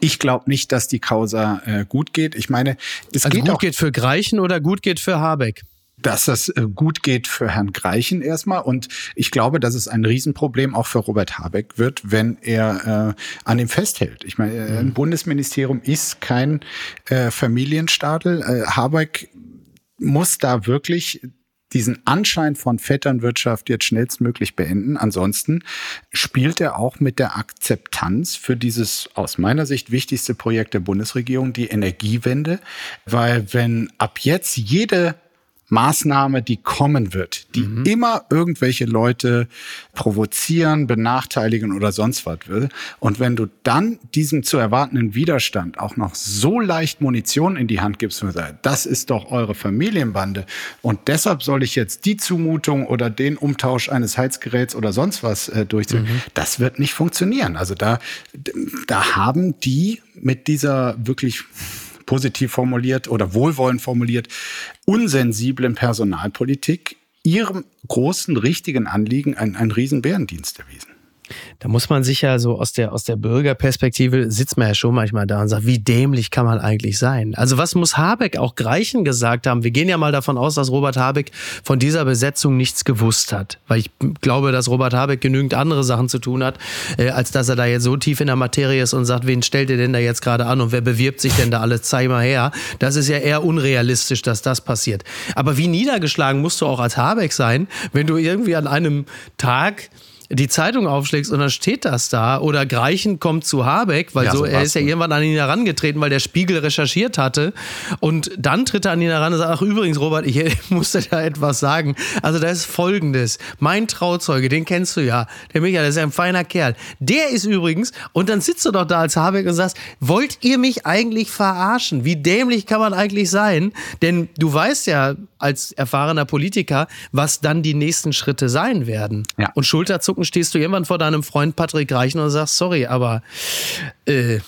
ich glaube nicht, dass die Causa äh, gut geht. Ich meine,
es also geht gut auch, geht für Greichen oder gut geht für Habeck?
dass das äh, gut geht für Herrn Greichen erstmal. Und ich glaube, dass es ein Riesenproblem auch für Robert Habeck wird, wenn er äh, an ihm festhält. Ich meine, mhm. ein Bundesministerium ist kein äh, Familienstadel. Äh, Habeck muss da wirklich diesen Anschein von Vetternwirtschaft jetzt schnellstmöglich beenden. Ansonsten spielt er auch mit der Akzeptanz für dieses aus meiner Sicht wichtigste Projekt der Bundesregierung, die Energiewende. Weil wenn ab jetzt jede Maßnahme, die kommen wird, die mhm. immer irgendwelche Leute provozieren, benachteiligen oder sonst was will. Und wenn du dann diesem zu erwartenden Widerstand auch noch so leicht Munition in die Hand gibst und sagst, das ist doch eure Familienbande und deshalb soll ich jetzt die Zumutung oder den Umtausch eines Heizgeräts oder sonst was äh, durchziehen, mhm. das wird nicht funktionieren. Also da, da haben die mit dieser wirklich positiv formuliert oder wohlwollend formuliert, unsensiblen Personalpolitik ihrem großen, richtigen Anliegen einen, einen riesen Bärendienst erwiesen.
Da muss man sich ja so aus der, aus der Bürgerperspektive sitzt man ja schon manchmal da und sagt, wie dämlich kann man eigentlich sein? Also was muss Habeck auch Greichen gesagt haben? Wir gehen ja mal davon aus, dass Robert Habeck von dieser Besetzung nichts gewusst hat. Weil ich glaube, dass Robert Habeck genügend andere Sachen zu tun hat, äh, als dass er da jetzt so tief in der Materie ist und sagt, wen stellt ihr denn da jetzt gerade an und wer bewirbt sich denn da alles? Zeig mal her. Das ist ja eher unrealistisch, dass das passiert. Aber wie niedergeschlagen musst du auch als Habeck sein, wenn du irgendwie an einem Tag die Zeitung aufschlägst und dann steht das da. Oder Greichen kommt zu Habeck, weil ja, so, so er ist ja irgendwann an ihn herangetreten, weil der Spiegel recherchiert hatte. Und dann tritt er an ihn heran und sagt, ach übrigens, Robert, ich, ich musste da etwas sagen. Also da ist folgendes. Mein Trauzeuge, den kennst du ja, der Michael, der ist ja ein feiner Kerl. Der ist übrigens, und dann sitzt du doch da als Habeck und sagst, wollt ihr mich eigentlich verarschen? Wie dämlich kann man eigentlich sein? Denn du weißt ja als erfahrener Politiker, was dann die nächsten Schritte sein werden. Ja. Und Schulterzucken Minuten stehst du irgendwann vor deinem Freund Patrick Reichen und sagst, sorry, aber
äh,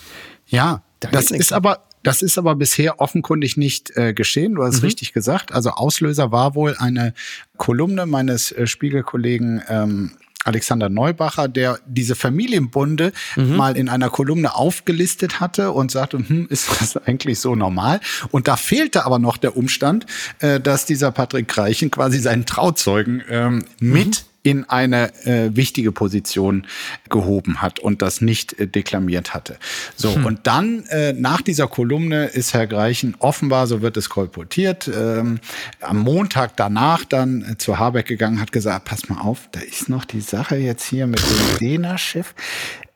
ja, da das ist aber das ist aber bisher offenkundig nicht äh, geschehen. Du hast mhm. richtig gesagt. Also Auslöser war wohl eine Kolumne meines äh, Spiegelkollegen ähm, Alexander Neubacher, der diese Familienbunde mhm. mal in einer Kolumne aufgelistet hatte und sagte, hm, ist das eigentlich so normal? Und da fehlte aber noch der Umstand, äh, dass dieser Patrick Reichen quasi seinen Trauzeugen ähm, mit mhm in eine äh, wichtige Position gehoben hat und das nicht äh, deklamiert hatte. So, hm. und dann äh, nach dieser Kolumne ist Herr Greichen offenbar, so wird es kolportiert, ähm, am Montag danach dann äh, zu Habeck gegangen, hat gesagt, pass mal auf, da ist noch die Sache jetzt hier mit dem Dena-Schiff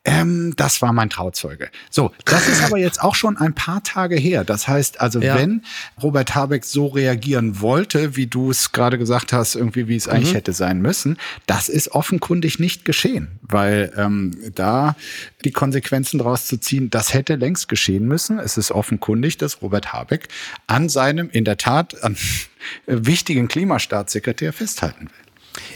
Ähm, das war mein Trauzeuge. So, das ist aber jetzt auch schon ein paar Tage her. Das heißt also, ja. wenn Robert Habeck so reagieren wollte, wie du es gerade gesagt hast, irgendwie wie es eigentlich mhm. hätte sein müssen, das ist offenkundig nicht geschehen, weil ähm, da die Konsequenzen daraus zu ziehen, das hätte längst geschehen müssen. Es ist offenkundig, dass Robert Habeck an seinem in der Tat an, wichtigen Klimastaatssekretär festhalten will.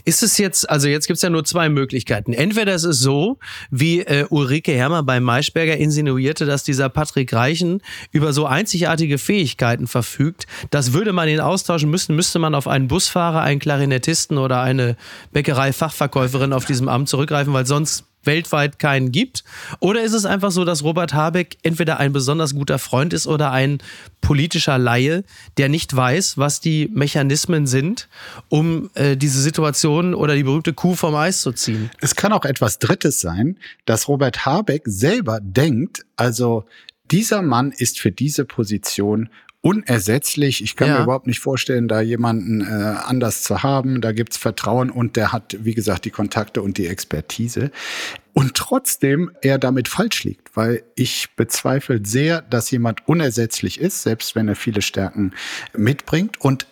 Ist es jetzt, also jetzt gibt es ja nur zwei Möglichkeiten. Entweder es ist so, wie äh, Ulrike Hermer bei Maischberger insinuierte, dass dieser Patrick Reichen über so einzigartige Fähigkeiten verfügt, das würde man ihn austauschen müssen, müsste man auf einen Busfahrer, einen Klarinettisten oder eine Bäckerei-Fachverkäuferin auf diesem Amt zurückgreifen, weil sonst weltweit keinen gibt? Oder ist es einfach so, dass Robert Habeck entweder ein besonders guter Freund ist oder ein politischer Laie, der nicht weiß, was die Mechanismen sind, um äh, diese Situation oder die berühmte Kuh vom Eis zu ziehen?
Es kann auch etwas Drittes sein, dass Robert Habeck selber denkt, also dieser Mann ist für diese Position unersetzlich. Ich kann ja. mir überhaupt nicht vorstellen, da jemanden äh, anders zu haben. Da gibt's Vertrauen und der hat, wie gesagt, die Kontakte und die Expertise. Und trotzdem er damit falsch liegt, weil ich bezweifle sehr, dass jemand unersetzlich ist, selbst wenn er viele Stärken mitbringt. Und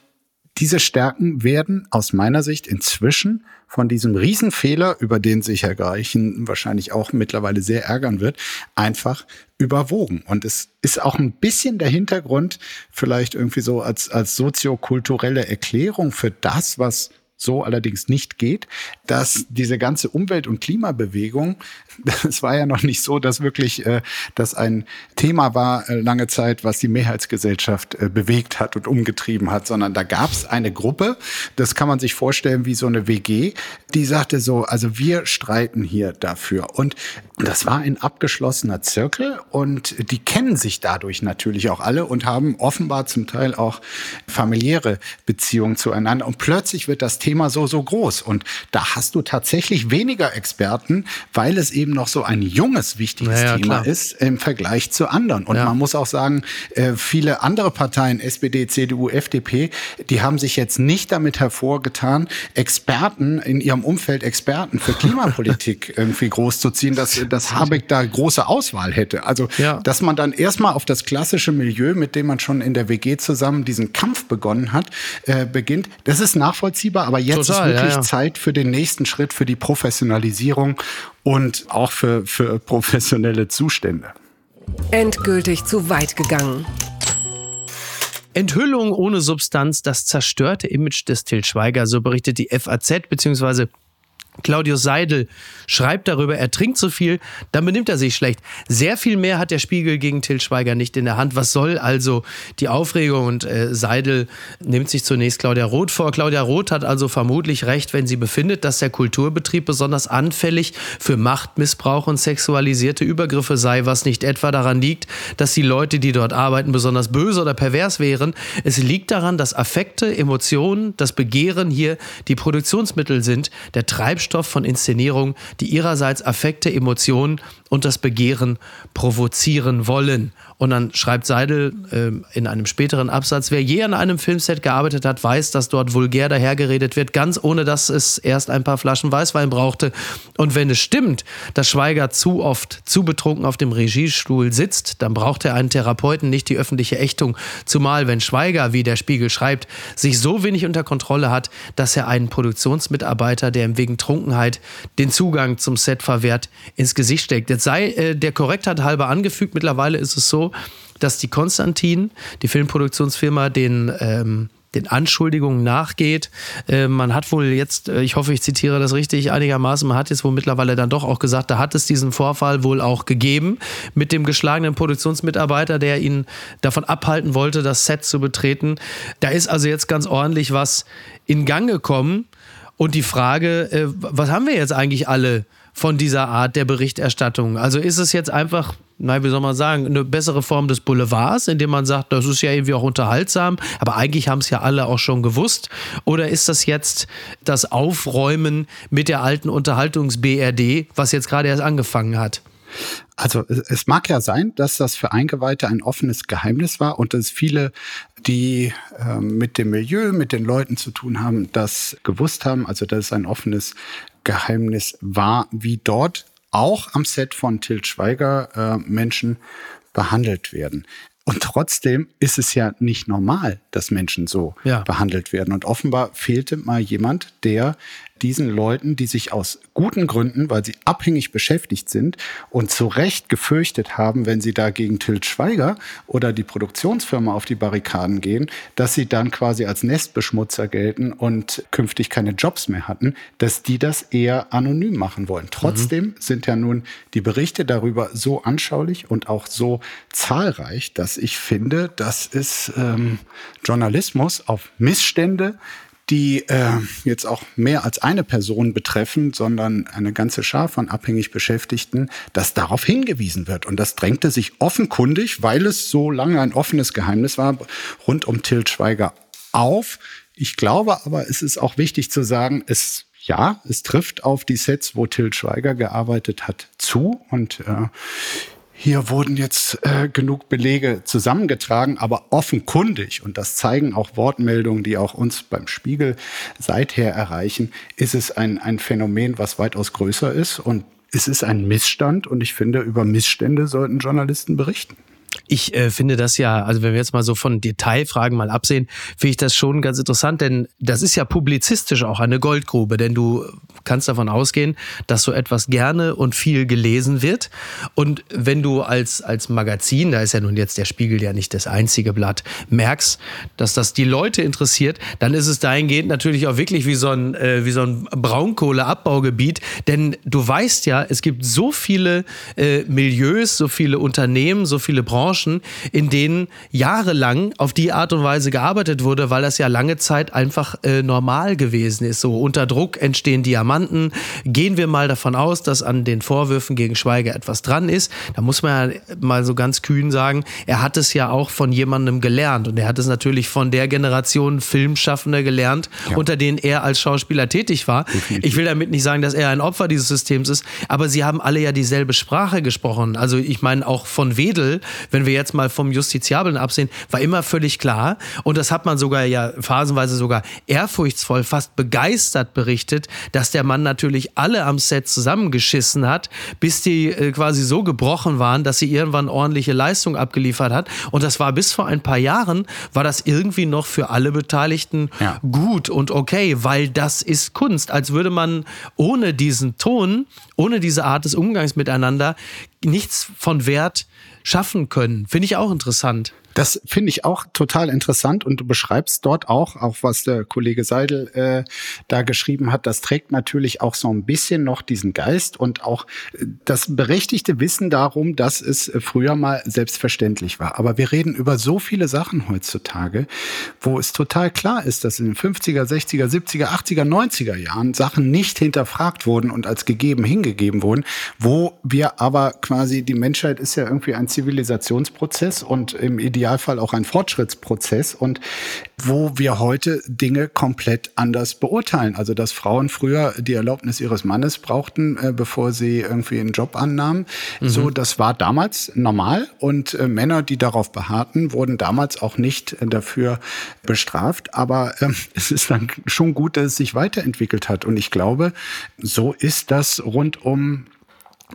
diese Stärken werden aus meiner Sicht inzwischen von diesem Riesenfehler, über den sich Herr Greichen wahrscheinlich auch mittlerweile sehr ärgern wird, einfach überwogen. Und es ist auch ein bisschen der Hintergrund, vielleicht irgendwie so als, als soziokulturelle Erklärung für das, was so allerdings nicht geht, dass diese ganze Umwelt- und Klimabewegung, das war ja noch nicht so, dass wirklich äh, das ein Thema war äh, lange Zeit, was die Mehrheitsgesellschaft äh, bewegt hat und umgetrieben hat, sondern da gab es eine Gruppe, das kann man sich vorstellen wie so eine WG, die sagte so, also wir streiten hier dafür. Und das war ein abgeschlossener Zirkel und die kennen sich dadurch natürlich auch alle und haben offenbar zum Teil auch familiäre Beziehungen zueinander. Und plötzlich wird das Thema so, so groß. Und da hast du tatsächlich weniger Experten, weil es eben noch so ein junges, wichtiges ja, Thema klar. ist im Vergleich zu anderen. Und ja. man muss auch sagen, äh, viele andere Parteien, SPD, CDU, FDP, die haben sich jetzt nicht damit hervorgetan, Experten in ihrem Umfeld, Experten für Klimapolitik irgendwie großzuziehen. Das dass Habeck da große Auswahl hätte. Also, ja. dass man dann erstmal auf das klassische Milieu, mit dem man schon in der WG zusammen diesen Kampf begonnen hat, äh, beginnt, das ist nachvollziehbar. Aber jetzt Total, ist wirklich. Zeit für den nächsten Schritt, für die Professionalisierung und auch für, für professionelle Zustände.
Endgültig zu weit gegangen.
Enthüllung ohne Substanz, das zerstörte Image des Til Schweiger, so berichtet die FAZ bzw. Claudius Seidel schreibt darüber, er trinkt zu viel, dann benimmt er sich schlecht. Sehr viel mehr hat der Spiegel gegen Till Schweiger nicht in der Hand. Was soll also die Aufregung? Und äh, Seidel nimmt sich zunächst Claudia Roth vor. Claudia Roth hat also vermutlich recht, wenn sie befindet, dass der Kulturbetrieb besonders anfällig für Machtmissbrauch und sexualisierte Übergriffe sei, was nicht etwa daran liegt, dass die Leute, die dort arbeiten, besonders böse oder pervers wären. Es liegt daran, dass Affekte, Emotionen, das Begehren hier die Produktionsmittel sind, der Treibstoff Treibstoff von Inszenierungen, die ihrerseits Affekte, Emotionen und das Begehren provozieren wollen. Und dann schreibt Seidel äh, in einem späteren Absatz, wer je an einem Filmset gearbeitet hat, weiß, dass dort vulgär dahergeredet wird, ganz ohne dass es erst ein paar Flaschen Weißwein brauchte. Und wenn es stimmt, dass Schweiger zu oft zu betrunken auf dem Regiestuhl sitzt, dann braucht er einen Therapeuten, nicht die öffentliche Ächtung. Zumal wenn Schweiger, wie der Spiegel schreibt, sich so wenig unter Kontrolle hat, dass er einen Produktionsmitarbeiter, der ihm wegen Trunkenheit den Zugang zum Set verwehrt, ins Gesicht steckt. Jetzt sei äh, der Korrektheit halber angefügt, mittlerweile ist es so, dass die Konstantin, die Filmproduktionsfirma, den ähm, den Anschuldigungen nachgeht. Äh, man hat wohl jetzt, äh, ich hoffe, ich zitiere das richtig einigermaßen, man hat jetzt wohl mittlerweile dann doch auch gesagt, da hat es diesen Vorfall wohl auch gegeben mit dem geschlagenen Produktionsmitarbeiter, der ihn davon abhalten wollte, das Set zu betreten. Da ist also jetzt ganz ordentlich was in Gang gekommen. Und die Frage, äh, was haben wir jetzt eigentlich alle von dieser Art der Berichterstattung? Also ist es jetzt einfach na, wie soll man sagen, eine bessere Form des Boulevards, indem man sagt, das ist ja irgendwie auch unterhaltsam, aber eigentlich haben es ja alle auch schon gewusst. Oder ist das jetzt das Aufräumen mit der alten Unterhaltungs-BRD, was jetzt gerade erst angefangen hat?
Also es mag ja sein, dass das für Eingeweihte ein offenes Geheimnis war und dass viele, die äh, mit dem Milieu, mit den Leuten zu tun haben, das gewusst haben, also dass es ein offenes Geheimnis war, wie dort auch am Set von Til Schweiger äh, Menschen behandelt werden. Und trotzdem ist es ja nicht normal, dass Menschen so ja. behandelt werden. Und offenbar fehlte mal jemand, der diesen Leuten, die sich aus guten Gründen, weil sie abhängig beschäftigt sind und zu Recht gefürchtet haben, wenn sie da gegen Tilt Schweiger oder die Produktionsfirma auf die Barrikaden gehen, dass sie dann quasi als Nestbeschmutzer gelten und künftig keine Jobs mehr hatten, dass die das eher anonym machen wollen. Trotzdem mhm. sind ja nun die Berichte darüber so anschaulich und auch so zahlreich, dass ich finde, das ist ähm, Journalismus auf Missstände die äh, jetzt auch mehr als eine Person betreffen, sondern eine ganze Schar von abhängig Beschäftigten, dass darauf hingewiesen wird. Und das drängte sich offenkundig, weil es so lange ein offenes Geheimnis war, rund um Til Schweiger auf. Ich glaube aber, es ist auch wichtig zu sagen, es ja, es trifft auf die Sets, wo Til Schweiger gearbeitet hat, zu. Und äh, hier wurden jetzt äh, genug Belege zusammengetragen, aber offenkundig, und das zeigen auch Wortmeldungen, die auch uns beim Spiegel seither erreichen, ist es ein, ein Phänomen, was weitaus größer ist und es ist ein Missstand und ich finde, über Missstände sollten Journalisten berichten.
Ich äh, finde das ja, also wenn wir jetzt mal so von Detailfragen mal absehen, finde ich das schon ganz interessant, denn das ist ja publizistisch auch eine Goldgrube, denn du kannst davon ausgehen, dass so etwas gerne und viel gelesen wird. Und wenn du als, als Magazin, da ist ja nun jetzt der Spiegel ja nicht das einzige Blatt, merkst, dass das die Leute interessiert, dann ist es dahingehend natürlich auch wirklich wie so ein, äh, wie so ein Braunkohleabbaugebiet, denn du weißt ja, es gibt so viele äh, Milieus, so viele Unternehmen, so viele Branchen, Branchen, in denen jahrelang auf die Art und Weise gearbeitet wurde, weil das ja lange Zeit einfach äh, normal gewesen ist. So unter Druck entstehen Diamanten. Gehen wir mal davon aus, dass an den Vorwürfen gegen Schweiger etwas dran ist. Da muss man ja mal so ganz kühn sagen, er hat es ja auch von jemandem gelernt und er hat es natürlich von der Generation Filmschaffender gelernt, ja. unter denen er als Schauspieler tätig war. Definitiv. Ich will damit nicht sagen, dass er ein Opfer dieses Systems ist, aber sie haben alle ja dieselbe Sprache gesprochen. Also ich meine auch von Wedel wenn wir jetzt mal vom Justiziablen absehen, war immer völlig klar. Und das hat man sogar ja phasenweise sogar ehrfurchtsvoll, fast begeistert berichtet, dass der Mann natürlich alle am Set zusammengeschissen hat, bis die äh, quasi so gebrochen waren, dass sie irgendwann ordentliche Leistung abgeliefert hat. Und das war bis vor ein paar Jahren, war das irgendwie noch für alle Beteiligten ja. gut und okay, weil das ist Kunst. Als würde man ohne diesen Ton, ohne diese Art des Umgangs miteinander nichts von Wert schaffen können. Finde ich auch interessant.
Das finde ich auch total interessant und du beschreibst dort auch, auch was der Kollege Seidel äh, da geschrieben hat, das trägt natürlich auch so ein bisschen noch diesen Geist und auch äh, das berechtigte Wissen darum, dass es früher mal selbstverständlich war. Aber wir reden über so viele Sachen heutzutage, wo es total klar ist, dass in den 50er, 60er, 70er, 80er, 90er Jahren Sachen nicht hinterfragt wurden und als gegeben hingegeben wurden, wo wir aber quasi, die Menschheit ist ja irgendwie ein Zivilisationsprozess und im Ideal Idealfall auch ein Fortschrittsprozess und wo wir heute Dinge komplett anders beurteilen. Also dass Frauen früher die Erlaubnis ihres Mannes brauchten, äh, bevor sie irgendwie einen Job annahmen. Mhm. So, das war damals normal und äh, Männer, die darauf beharrten, wurden damals auch nicht dafür bestraft. Aber äh, es ist dann schon gut, dass es sich weiterentwickelt hat. Und ich glaube, so ist das rund um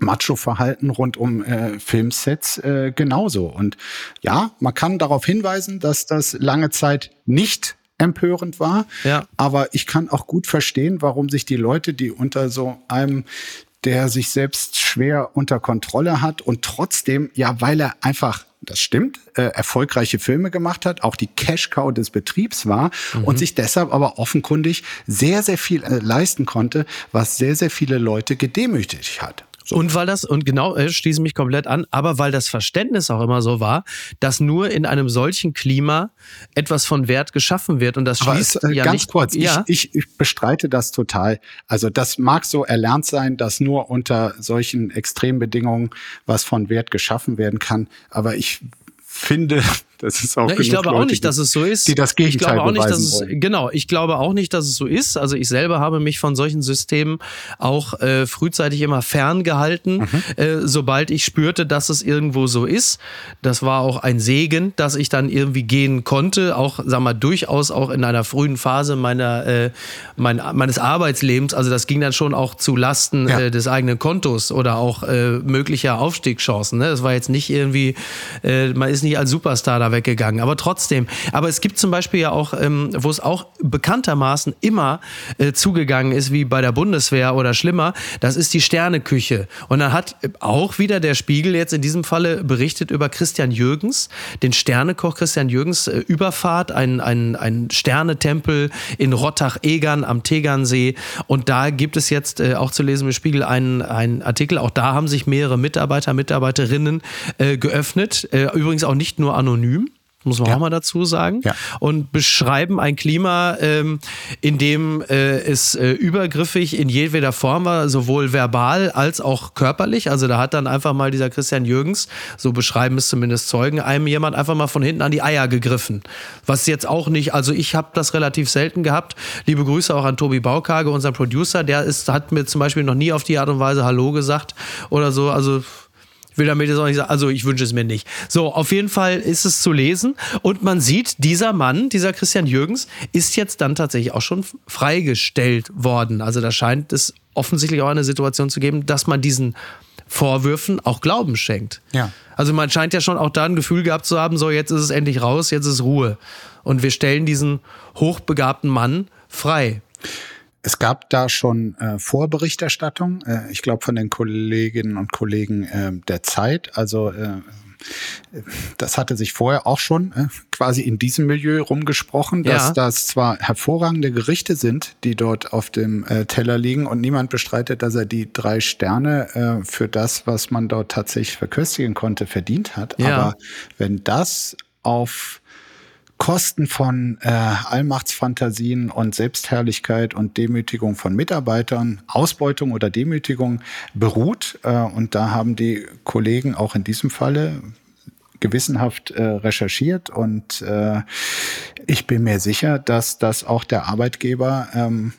Macho-Verhalten rund um äh, Filmsets äh, genauso. Und ja, man kann darauf hinweisen, dass das lange Zeit nicht empörend war. Ja. Aber ich kann auch gut verstehen, warum sich die Leute, die unter so einem der sich selbst schwer unter Kontrolle hat und trotzdem, ja, weil er einfach das stimmt, äh, erfolgreiche Filme gemacht hat, auch die Cash-Cow des Betriebs war mhm. und sich deshalb aber offenkundig sehr, sehr viel äh, leisten konnte, was sehr, sehr viele Leute gedemütigt hat.
So. Und weil das, und genau, äh, schließe mich komplett an, aber weil das Verständnis auch immer so war, dass nur in einem solchen Klima etwas von Wert geschaffen wird. Und das schließt
aber es, äh, ja ganz nicht, kurz, ja. Ich, ich, ich bestreite das total. Also das mag so erlernt sein, dass nur unter solchen Extrembedingungen was von Wert geschaffen werden kann. Aber ich finde, Das ist auch
ja, ich glaube Leute, auch nicht, dass es so ist.
Die das Gegenteil
ich glaube auch nicht, dass
es
wollen. genau. Ich glaube auch nicht, dass es so ist. Also ich selber habe mich von solchen Systemen auch äh, frühzeitig immer ferngehalten, mhm. äh, sobald ich spürte, dass es irgendwo so ist. Das war auch ein Segen, dass ich dann irgendwie gehen konnte, auch sag mal durchaus auch in einer frühen Phase meiner äh, mein, meines Arbeitslebens. Also das ging dann schon auch zu Lasten ja. äh, des eigenen Kontos oder auch äh, möglicher Aufstiegschancen. Ne? Das war jetzt nicht irgendwie, äh, man ist nicht als Superstar da weggegangen. Aber trotzdem. Aber es gibt zum Beispiel ja auch, ähm, wo es auch bekanntermaßen immer äh, zugegangen ist, wie bei der Bundeswehr oder schlimmer, das ist die Sterneküche. Und dann hat auch wieder der Spiegel jetzt in diesem Falle berichtet über Christian Jürgens, den Sternekoch Christian Jürgens, äh, Überfahrt, ein, ein, ein Sternetempel in Rottach-Egern am Tegernsee. Und da gibt es jetzt äh, auch zu lesen im Spiegel einen, einen Artikel. Auch da haben sich mehrere Mitarbeiter, Mitarbeiterinnen äh, geöffnet. Äh, übrigens auch nicht nur anonym muss man ja. auch mal dazu sagen, ja. und beschreiben ein Klima, ähm, in dem äh, es äh, übergriffig in jedweder Form war, sowohl verbal als auch körperlich. Also da hat dann einfach mal dieser Christian Jürgens, so beschreiben es zumindest Zeugen, einem jemand einfach mal von hinten an die Eier gegriffen. Was jetzt auch nicht, also ich habe das relativ selten gehabt. Liebe Grüße auch an Tobi Baukage, unseren Producer, der ist, hat mir zum Beispiel noch nie auf die Art und Weise Hallo gesagt oder so. Also will damit jetzt auch nicht sagen, also ich wünsche es mir nicht. So, auf jeden Fall ist es zu lesen und man sieht, dieser Mann, dieser Christian Jürgens, ist jetzt dann tatsächlich auch schon freigestellt worden. Also da scheint es offensichtlich auch eine Situation zu geben, dass man diesen Vorwürfen auch Glauben schenkt.
Ja.
Also man scheint ja schon auch da ein Gefühl gehabt zu haben, so jetzt ist es endlich raus, jetzt ist Ruhe. Und wir stellen diesen hochbegabten Mann frei.
Es gab da schon äh, Vorberichterstattung, äh, ich glaube von den Kolleginnen und Kollegen äh, der Zeit. Also äh, das hatte sich vorher auch schon äh, quasi in diesem Milieu rumgesprochen, dass ja. das zwar hervorragende Gerichte sind, die dort auf dem äh, Teller liegen und niemand bestreitet, dass er die drei Sterne äh, für das, was man dort tatsächlich verköstigen konnte, verdient hat. Ja. Aber wenn das auf Kosten von äh, Allmachtsfantasien und Selbstherrlichkeit und Demütigung von Mitarbeitern, Ausbeutung oder Demütigung beruht. Äh, und da haben die Kollegen auch in diesem Falle gewissenhaft äh, recherchiert und äh, ich bin mir sicher, dass das auch der Arbeitgeber ähm,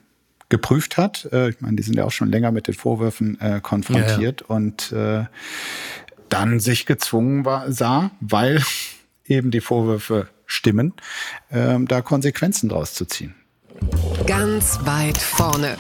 geprüft hat. Äh, ich meine, die sind ja auch schon länger mit den Vorwürfen äh, konfrontiert ja, ja. und äh, dann sich gezwungen war, sah, weil eben die Vorwürfe stimmen, ähm, da Konsequenzen draus zu ziehen.
Ganz weit vorne.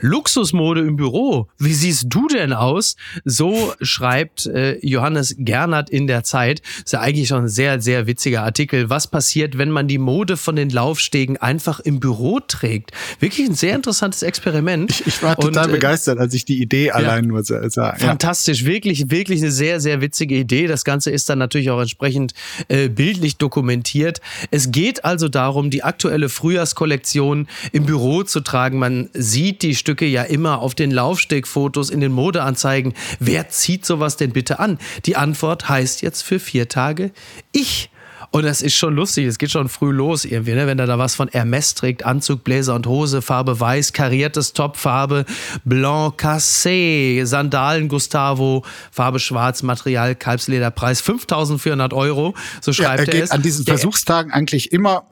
Luxusmode im Büro. Wie siehst du denn aus? So schreibt äh, Johannes Gernert in der Zeit. Ist ja eigentlich schon ein sehr, sehr witziger Artikel. Was passiert, wenn man die Mode von den Laufstegen einfach im Büro trägt? Wirklich ein sehr interessantes Experiment.
Ich, ich war total Und, äh, begeistert, als ich die Idee ja, allein nur sah. Ja.
Fantastisch. Wirklich, wirklich eine sehr, sehr witzige Idee. Das Ganze ist dann natürlich auch entsprechend äh, bildlich dokumentiert. Es geht also darum, die aktuelle Frühjahrskollektion im Büro zu tragen. Man sieht die Stücke ja immer auf den Laufstegfotos in den Modeanzeigen. Wer zieht sowas denn bitte an? Die Antwort heißt jetzt für vier Tage ich. Und das ist schon lustig, es geht schon früh los irgendwie, ne? wenn er da was von Hermes trägt, Anzug, Bläser und Hose, Farbe weiß, kariertes Top, Farbe Blanc Cassé, Sandalen Gustavo, Farbe schwarz, Material, Kalbslederpreis 5400 Euro, so schreibt ja, er,
er geht
es.
an diesen Versuchstagen eigentlich immer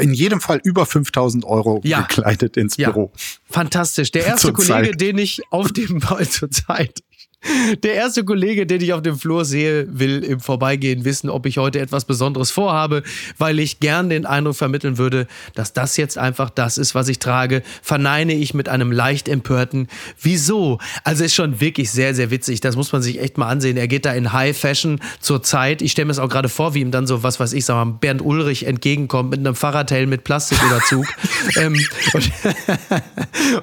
in jedem Fall über 5000 Euro ja. gekleidet ins Büro.
Ja. Fantastisch. Der erste Kollege, den ich auf dem zur Zeit der erste Kollege, den ich auf dem Flur sehe, will im Vorbeigehen wissen, ob ich heute etwas Besonderes vorhabe, weil ich gern den Eindruck vermitteln würde, dass das jetzt einfach das ist, was ich trage, verneine ich mit einem leicht empörten Wieso? Also ist schon wirklich sehr, sehr witzig. Das muss man sich echt mal ansehen. Er geht da in High Fashion zur Zeit. Ich stelle mir es auch gerade vor, wie ihm dann so, was weiß ich, sag mal, Bernd Ulrich entgegenkommt mit einem Fahrradhelm mit Plastiküberzug. ähm, und,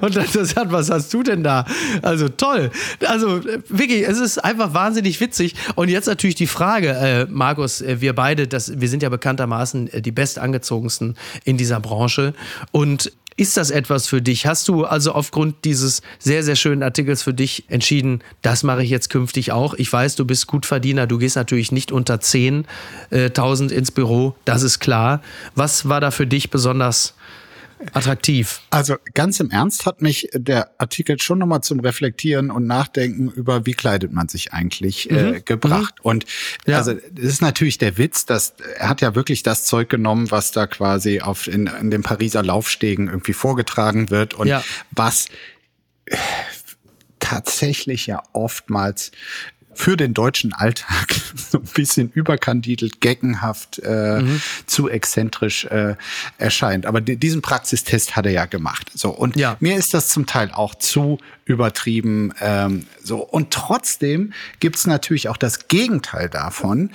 und dann sagt, was hast du denn da? Also toll. Also wirklich, es ist einfach wahnsinnig witzig. Und jetzt natürlich die Frage, äh, Markus, äh, wir beide, das, wir sind ja bekanntermaßen äh, die bestangezogensten in dieser Branche. Und ist das etwas für dich? Hast du also aufgrund dieses sehr, sehr schönen Artikels für dich entschieden, das mache ich jetzt künftig auch? Ich weiß, du bist Gutverdiener, du gehst natürlich nicht unter 10.000 äh, ins Büro, das ist klar. Was war da für dich besonders attraktiv.
Also ganz im Ernst hat mich der Artikel schon nochmal zum Reflektieren und Nachdenken über, wie kleidet man sich eigentlich äh, mhm. gebracht. Mhm. Und ja. also das ist natürlich der Witz, dass er hat ja wirklich das Zeug genommen, was da quasi auf in, in den Pariser Laufstegen irgendwie vorgetragen wird und ja. was tatsächlich ja oftmals für den deutschen Alltag so ein bisschen überkandidelt, geckenhaft, äh, mhm. zu exzentrisch äh, erscheint. Aber diesen Praxistest hat er ja gemacht. So und ja. mir ist das zum Teil auch zu übertrieben. Ähm, so und trotzdem gibt's natürlich auch das Gegenteil davon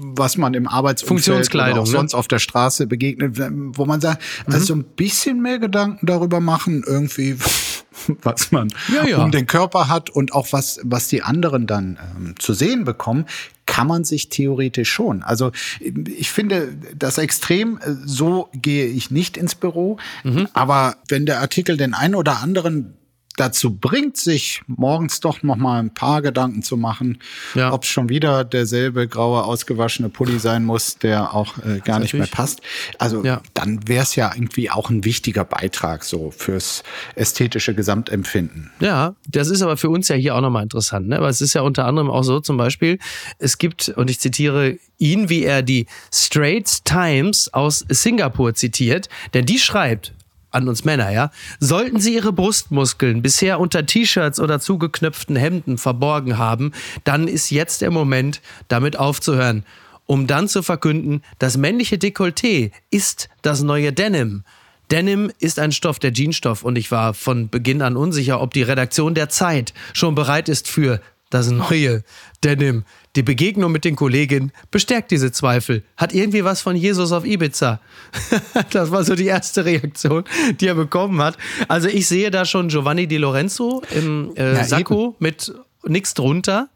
was man im Arbeitsumfeld oder auch ne? sonst auf der Straße begegnet, wo man sagt, mhm. also ein bisschen mehr Gedanken darüber machen, irgendwie was man ja, ja. um den Körper hat und auch was, was die anderen dann ähm, zu sehen bekommen, kann man sich theoretisch schon. Also ich finde das extrem, äh, so gehe ich nicht ins Büro. Mhm. Aber wenn der Artikel den einen oder anderen dazu bringt, sich morgens doch noch mal ein paar Gedanken zu machen, ja. ob es schon wieder derselbe graue ausgewaschene Pulli sein muss, der auch äh, gar nicht mehr passt. Also ja. dann wäre es ja irgendwie auch ein wichtiger Beitrag so fürs ästhetische Gesamtempfinden.
Ja, das ist aber für uns ja hier auch nochmal interessant. Ne? Aber es ist ja unter anderem auch so zum Beispiel, es gibt, und ich zitiere ihn, wie er die Straits Times aus Singapur zitiert, denn die schreibt, an uns Männer, ja, sollten sie ihre Brustmuskeln bisher unter T-Shirts oder zugeknöpften Hemden verborgen haben, dann ist jetzt der Moment, damit aufzuhören, um dann zu verkünden, das männliche Dekolleté ist das neue Denim. Denim ist ein Stoff, der Jeansstoff, und ich war von Beginn an unsicher, ob die Redaktion der Zeit schon bereit ist für das neue Denim. Die Begegnung mit den Kolleginnen bestärkt diese Zweifel. Hat irgendwie was von Jesus auf Ibiza. das war so die erste Reaktion, die er bekommen hat. Also ich sehe da schon Giovanni Di Lorenzo im äh, ja, eben. mit nichts drunter.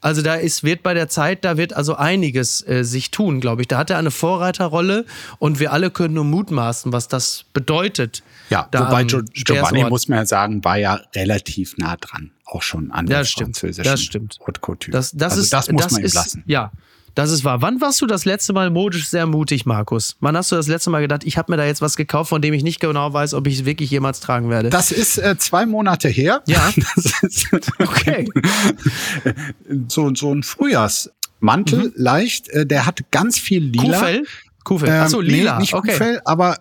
Also da ist, wird bei der Zeit, da wird also einiges äh, sich tun, glaube ich. Da hat er eine Vorreiterrolle und wir alle können nur mutmaßen, was das bedeutet.
Ja, wobei Giovanni, muss man ja sagen, war ja relativ nah dran auch schon an
der stimmt, französischen
das stimmt.
Haute Couture. Das, das, also ist, das muss das man ihm lassen. Ja, das ist wahr. Wann warst du das letzte Mal modisch sehr mutig, Markus? Wann hast du das letzte Mal gedacht, ich habe mir da jetzt was gekauft, von dem ich nicht genau weiß, ob ich es wirklich jemals tragen werde?
Das ist äh, zwei Monate her.
Ja.
Ist, okay. so, so ein Frühjahrsmantel, mhm. leicht. Äh, der hat ganz viel lila.
Kuhfell? Kuhfell. Achso, lila.
Nee, nicht okay. Kuhfell, aber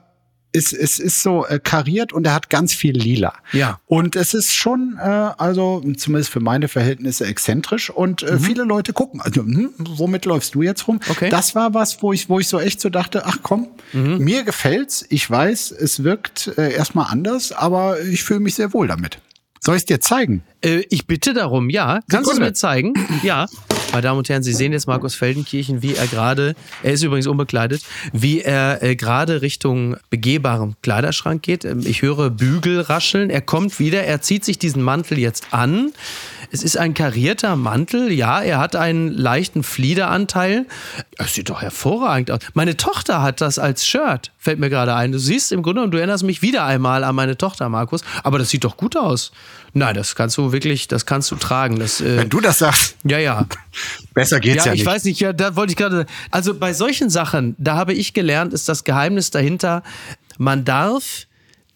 es, es ist so äh, kariert und er hat ganz viel lila.
Ja.
Und es ist schon, äh, also zumindest für meine Verhältnisse exzentrisch und äh, mhm. viele Leute gucken, also, hm, womit läufst du jetzt rum?
Okay.
Das war was, wo ich, wo ich so echt so dachte, ach komm, mhm. mir gefällt's. Ich weiß, es wirkt äh, erstmal anders, aber ich fühle mich sehr wohl damit. Soll ich es dir zeigen?
Äh, ich bitte darum, ja. Kannst du es mir zeigen? Ja. Meine Damen und Herren, Sie sehen jetzt Markus Feldenkirchen, wie er gerade, er ist übrigens unbekleidet, wie er äh, gerade Richtung begehbarem Kleiderschrank geht. Ähm, ich höre Bügel rascheln. Er kommt wieder, er zieht sich diesen Mantel jetzt an. Es ist ein karierter Mantel, ja, er hat einen leichten Fliederanteil. Es sieht doch hervorragend aus. Meine Tochter hat das als Shirt, fällt mir gerade ein. Du siehst im Grunde, und du erinnerst mich wieder einmal an meine Tochter, Markus, aber das sieht doch gut aus. Nein, das kannst du wirklich, das kannst du tragen. Das,
äh, Wenn du das sagst.
Ja, ja.
Besser geht's ja, ja
nicht.
Ich
weiß nicht, ja, da wollte ich gerade. Also bei solchen Sachen, da habe ich gelernt, ist das Geheimnis dahinter, man darf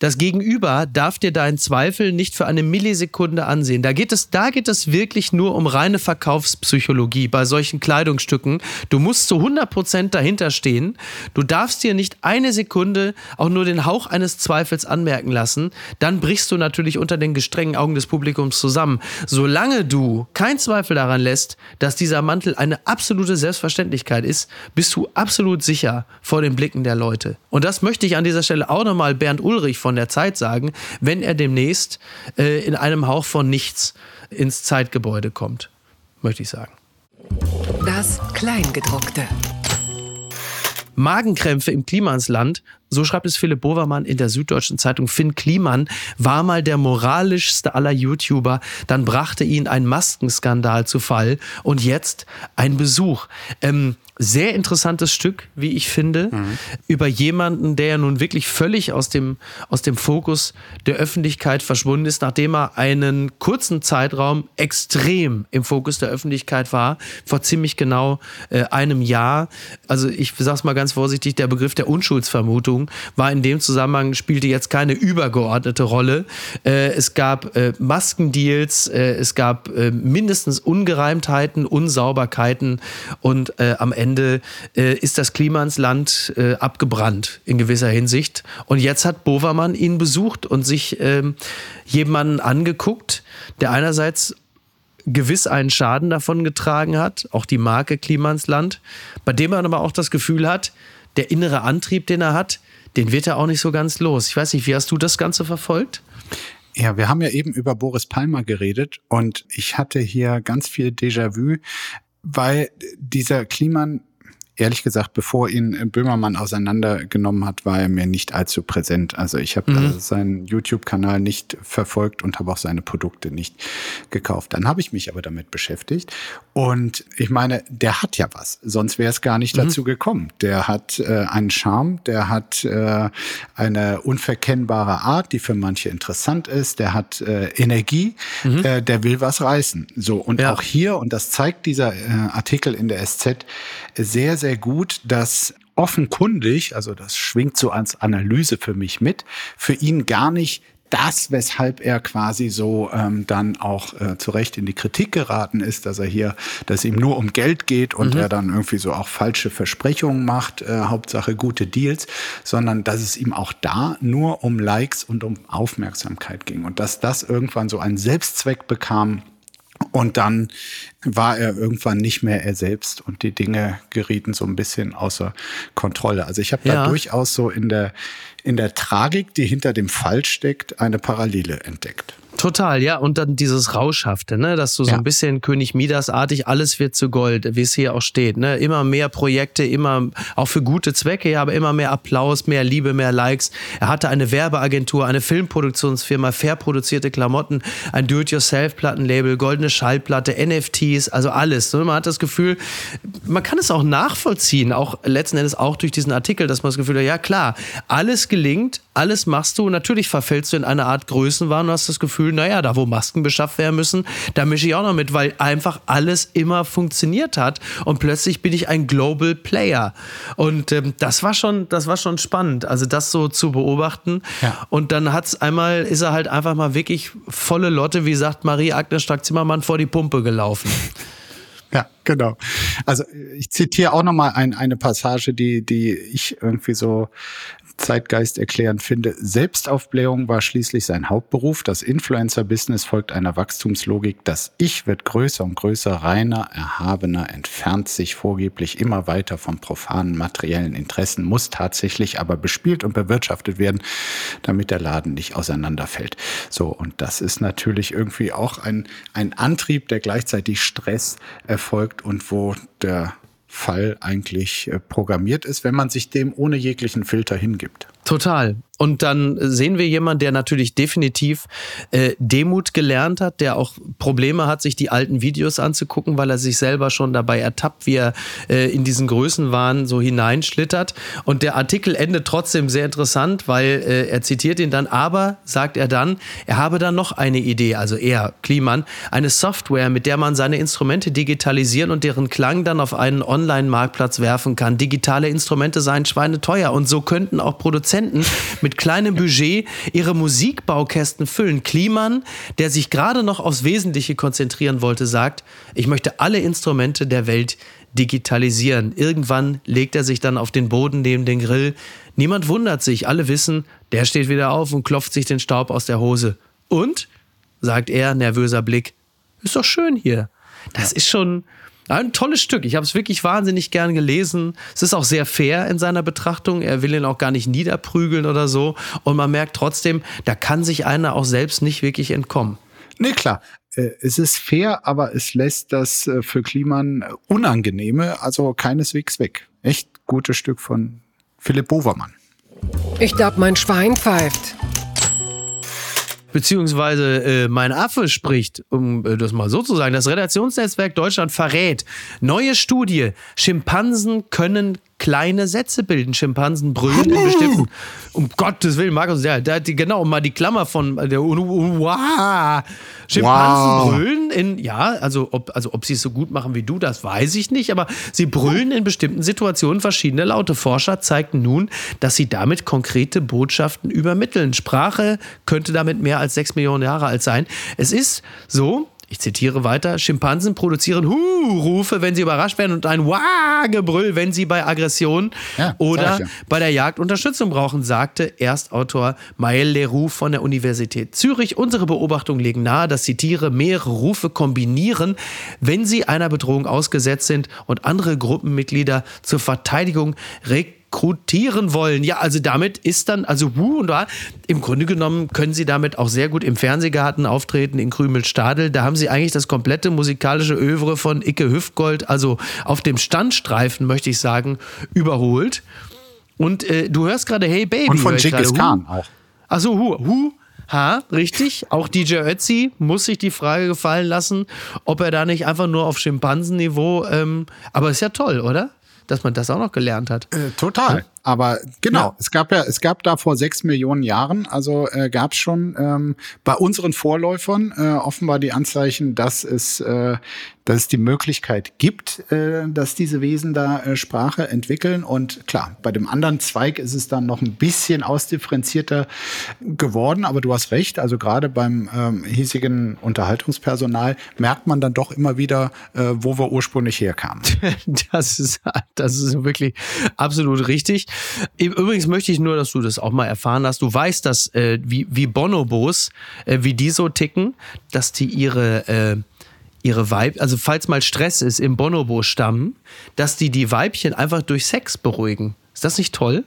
das Gegenüber darf dir deinen Zweifel nicht für eine Millisekunde ansehen. Da geht es, da geht es wirklich nur um reine Verkaufspsychologie bei solchen Kleidungsstücken. Du musst zu 100 Prozent dahinter stehen. Du darfst dir nicht eine Sekunde auch nur den Hauch eines Zweifels anmerken lassen. Dann brichst du natürlich unter den gestrengen Augen des Publikums zusammen. Solange du kein Zweifel daran lässt, dass dieser Mantel eine absolute Selbstverständlichkeit ist, bist du absolut sicher vor den Blicken der Leute. Und das möchte ich an dieser Stelle auch nochmal Bernd Ulrich von von der Zeit sagen, wenn er demnächst äh, in einem Hauch von nichts ins Zeitgebäude kommt, möchte ich sagen.
Das Kleingedruckte.
Magenkrämpfe im Klimansland, so schreibt es Philipp Bovermann in der Süddeutschen Zeitung. Finn Kliman war mal der moralischste aller YouTuber. Dann brachte ihn ein Maskenskandal zu Fall und jetzt ein Besuch. Ähm, sehr interessantes Stück, wie ich finde, mhm. über jemanden, der ja nun wirklich völlig aus dem, aus dem Fokus der Öffentlichkeit verschwunden ist, nachdem er einen kurzen Zeitraum extrem im Fokus der Öffentlichkeit war, vor ziemlich genau äh, einem Jahr. Also ich sag's mal ganz vorsichtig, der Begriff der Unschuldsvermutung Klimaerwärmung war in dem Zusammenhang, spielte jetzt keine übergeordnete Rolle. Äh, es gab äh, Maskendeals, äh, es gab äh, mindestens Ungereimtheiten, Unsauberkeiten und äh, am Ende äh, ist das Klima ins Land abgebrannt in gewisser Hinsicht. Und jetzt hat Bovermann ihn besucht und sich ähm, jemanden angeguckt, der einerseits gewiss einen Schaden davon getragen hat, auch die Marke Klimansland, bei dem man aber auch das Gefühl hat, der innere Antrieb, den er hat, den wird er auch nicht so ganz los. Ich weiß nicht, wie hast du das Ganze verfolgt?
Ja, wir haben ja eben über Boris Palmer geredet und ich hatte hier ganz viel Déjà-vu, weil dieser Kliman ehrlich gesagt, bevor ihn Böhmermann auseinandergenommen hat, war er mir nicht allzu präsent. Also ich habe mhm. seinen YouTube-Kanal nicht verfolgt und habe auch seine Produkte nicht gekauft. Dann habe ich mich aber damit beschäftigt. Und ich meine, der hat ja was. Sonst wäre es gar nicht mhm. dazu gekommen. Der hat äh, einen Charme, der hat äh, eine unverkennbare Art, die für manche interessant ist. Der hat äh, Energie, mhm. äh, der will was reißen. So und ja. auch hier und das zeigt dieser äh, Artikel in der SZ sehr sehr gut, dass offenkundig, also das schwingt so als Analyse für mich mit, für ihn gar nicht das, weshalb er quasi so ähm, dann auch äh, zu Recht in die Kritik geraten ist, dass er hier, dass ihm nur um Geld geht und mhm. er dann irgendwie so auch falsche Versprechungen macht, äh, Hauptsache gute Deals, sondern dass es ihm auch da nur um Likes und um Aufmerksamkeit ging und dass das irgendwann so einen Selbstzweck bekam, und dann war er irgendwann nicht mehr er selbst und die Dinge gerieten so ein bisschen außer Kontrolle. Also ich habe ja. da durchaus so in der, in der Tragik, die hinter dem Fall steckt, eine Parallele entdeckt.
Total, ja. Und dann dieses Rauschhafte, ne? dass du so ja. ein bisschen König Midas-artig, alles wird zu Gold, wie es hier auch steht. Ne? Immer mehr Projekte, immer auch für gute Zwecke, ja, aber immer mehr Applaus, mehr Liebe, mehr Likes. Er hatte eine Werbeagentur, eine Filmproduktionsfirma, fair produzierte Klamotten, ein Do-it-yourself-Plattenlabel, goldene Schallplatte, NFTs, also alles. Ne? Man hat das Gefühl, man kann es auch nachvollziehen, auch letzten Endes auch durch diesen Artikel, dass man das Gefühl hat, ja klar, alles gelingt, alles machst du. Natürlich verfällst du in eine Art Größenwahn und hast das Gefühl, naja, da wo Masken beschafft werden müssen, da mische ich auch noch mit, weil einfach alles immer funktioniert hat. Und plötzlich bin ich ein Global Player. Und ähm, das war schon, das war schon spannend, also das so zu beobachten. Ja. Und dann hat's einmal, ist er halt einfach mal wirklich volle Lotte, wie sagt Marie-Agnes Strack-Zimmermann, vor die Pumpe gelaufen.
Ja, genau. Also ich zitiere auch nochmal ein, eine Passage, die, die ich irgendwie so Zeitgeist erklärend finde. Selbstaufblähung war schließlich sein Hauptberuf. Das Influencer-Business folgt einer Wachstumslogik. Das Ich wird größer und größer, reiner, erhabener, entfernt sich vorgeblich immer weiter vom profanen materiellen Interessen, muss tatsächlich aber bespielt und bewirtschaftet werden, damit der Laden nicht auseinanderfällt. So, und das ist natürlich irgendwie auch ein, ein Antrieb, der gleichzeitig Stress erfolgt und wo der Fall eigentlich äh, programmiert ist, wenn man sich dem ohne jeglichen Filter hingibt.
Total. Und dann sehen wir jemanden, der natürlich definitiv äh, Demut gelernt hat, der auch Probleme hat, sich die alten Videos anzugucken, weil er sich selber schon dabei ertappt, wie er äh, in diesen Größenwahn so hineinschlittert. Und der Artikel endet trotzdem sehr interessant, weil äh, er zitiert ihn dann, aber, sagt er dann, er habe dann noch eine Idee, also er, Kliman, eine Software, mit der man seine Instrumente digitalisieren und deren Klang dann auf einen Online-Marktplatz werfen kann. Digitale Instrumente seien schweineteuer und so könnten auch Produzenten mit mit kleinem Budget ihre Musikbaukästen füllen. Kliman, der sich gerade noch aufs Wesentliche konzentrieren wollte, sagt, ich möchte alle Instrumente der Welt digitalisieren. Irgendwann legt er sich dann auf den Boden neben den Grill. Niemand wundert sich, alle wissen, der steht wieder auf und klopft sich den Staub aus der Hose. Und, sagt er, nervöser Blick, ist doch schön hier. Das ist schon, ein tolles Stück. Ich habe es wirklich wahnsinnig gern gelesen. Es ist auch sehr fair in seiner Betrachtung. Er will ihn auch gar nicht niederprügeln oder so. Und man merkt trotzdem, da kann sich einer auch selbst nicht wirklich entkommen.
Nee, klar. Äh, es ist fair, aber es lässt das äh, für Kliman Unangenehme also keineswegs weg. Echt gutes Stück von Philipp Bovermann.
Ich glaube, mein Schwein pfeift
beziehungsweise äh, mein Affe spricht, um äh, das mal so zu sagen. Das Redaktionsnetzwerk Deutschland verrät. Neue Studie. Schimpansen können kleine Sätze bilden. Schimpansen brüllen in bestimmten. Um Gottes Willen, Markus, ja, der, die, genau, mal die Klammer von der wow. Schimpansen wow. brüllen in, ja, also ob, also ob sie es so gut machen wie du, das weiß ich nicht, aber sie brüllen in bestimmten Situationen verschiedene Laute. Forscher zeigten nun, dass sie damit konkrete Botschaften übermitteln. Sprache könnte damit mehr als sechs Millionen Jahre alt sein. Es ist so, ich zitiere weiter, Schimpansen produzieren Hu-Rufe, wenn sie überrascht werden und ein Wah-Gebrüll, wenn sie bei Aggression ja, oder ja. bei der Jagd Unterstützung brauchen, sagte Erstautor Maël Leroux von der Universität Zürich. Unsere Beobachtungen legen nahe, dass die Tiere mehrere Rufe kombinieren, wenn sie einer Bedrohung ausgesetzt sind und andere Gruppenmitglieder zur Verteidigung regt rekrutieren wollen. Ja, also damit ist dann, also Wu und da, im Grunde genommen können sie damit auch sehr gut im Fernsehgarten auftreten in Krümelstadel. Da haben sie eigentlich das komplette musikalische Övre von Icke Hüftgold, also auf dem Standstreifen, möchte ich sagen, überholt. Und äh, du hörst gerade Hey Baby.
Und von Genghis Khan auch.
Achso, Hu, Hu, Ha, richtig. Auch DJ Ötzi muss sich die Frage gefallen lassen, ob er da nicht einfach nur auf Schimpansenniveau, ähm, aber ist ja toll, oder? Dass man das auch noch gelernt hat.
Äh, total. Ja? Aber genau, ja. es gab ja, es gab da vor sechs Millionen Jahren, also äh, gab es schon ähm, bei unseren Vorläufern äh, offenbar die Anzeichen, dass es, äh, dass es die Möglichkeit gibt, äh, dass diese Wesen da äh, Sprache entwickeln. Und klar, bei dem anderen Zweig ist es dann noch ein bisschen ausdifferenzierter geworden. Aber du hast recht, also gerade beim ähm, hiesigen Unterhaltungspersonal merkt man dann doch immer wieder, äh, wo wir ursprünglich herkamen.
das ist, das ist wirklich absolut richtig. Übrigens möchte ich nur, dass du das auch mal erfahren hast. Du weißt, dass wie, wie Bonobos, wie die so ticken, dass die ihre, ihre Weib, also falls mal Stress ist im Bonobo-Stamm, dass die die Weibchen einfach durch Sex beruhigen. Ist das nicht toll?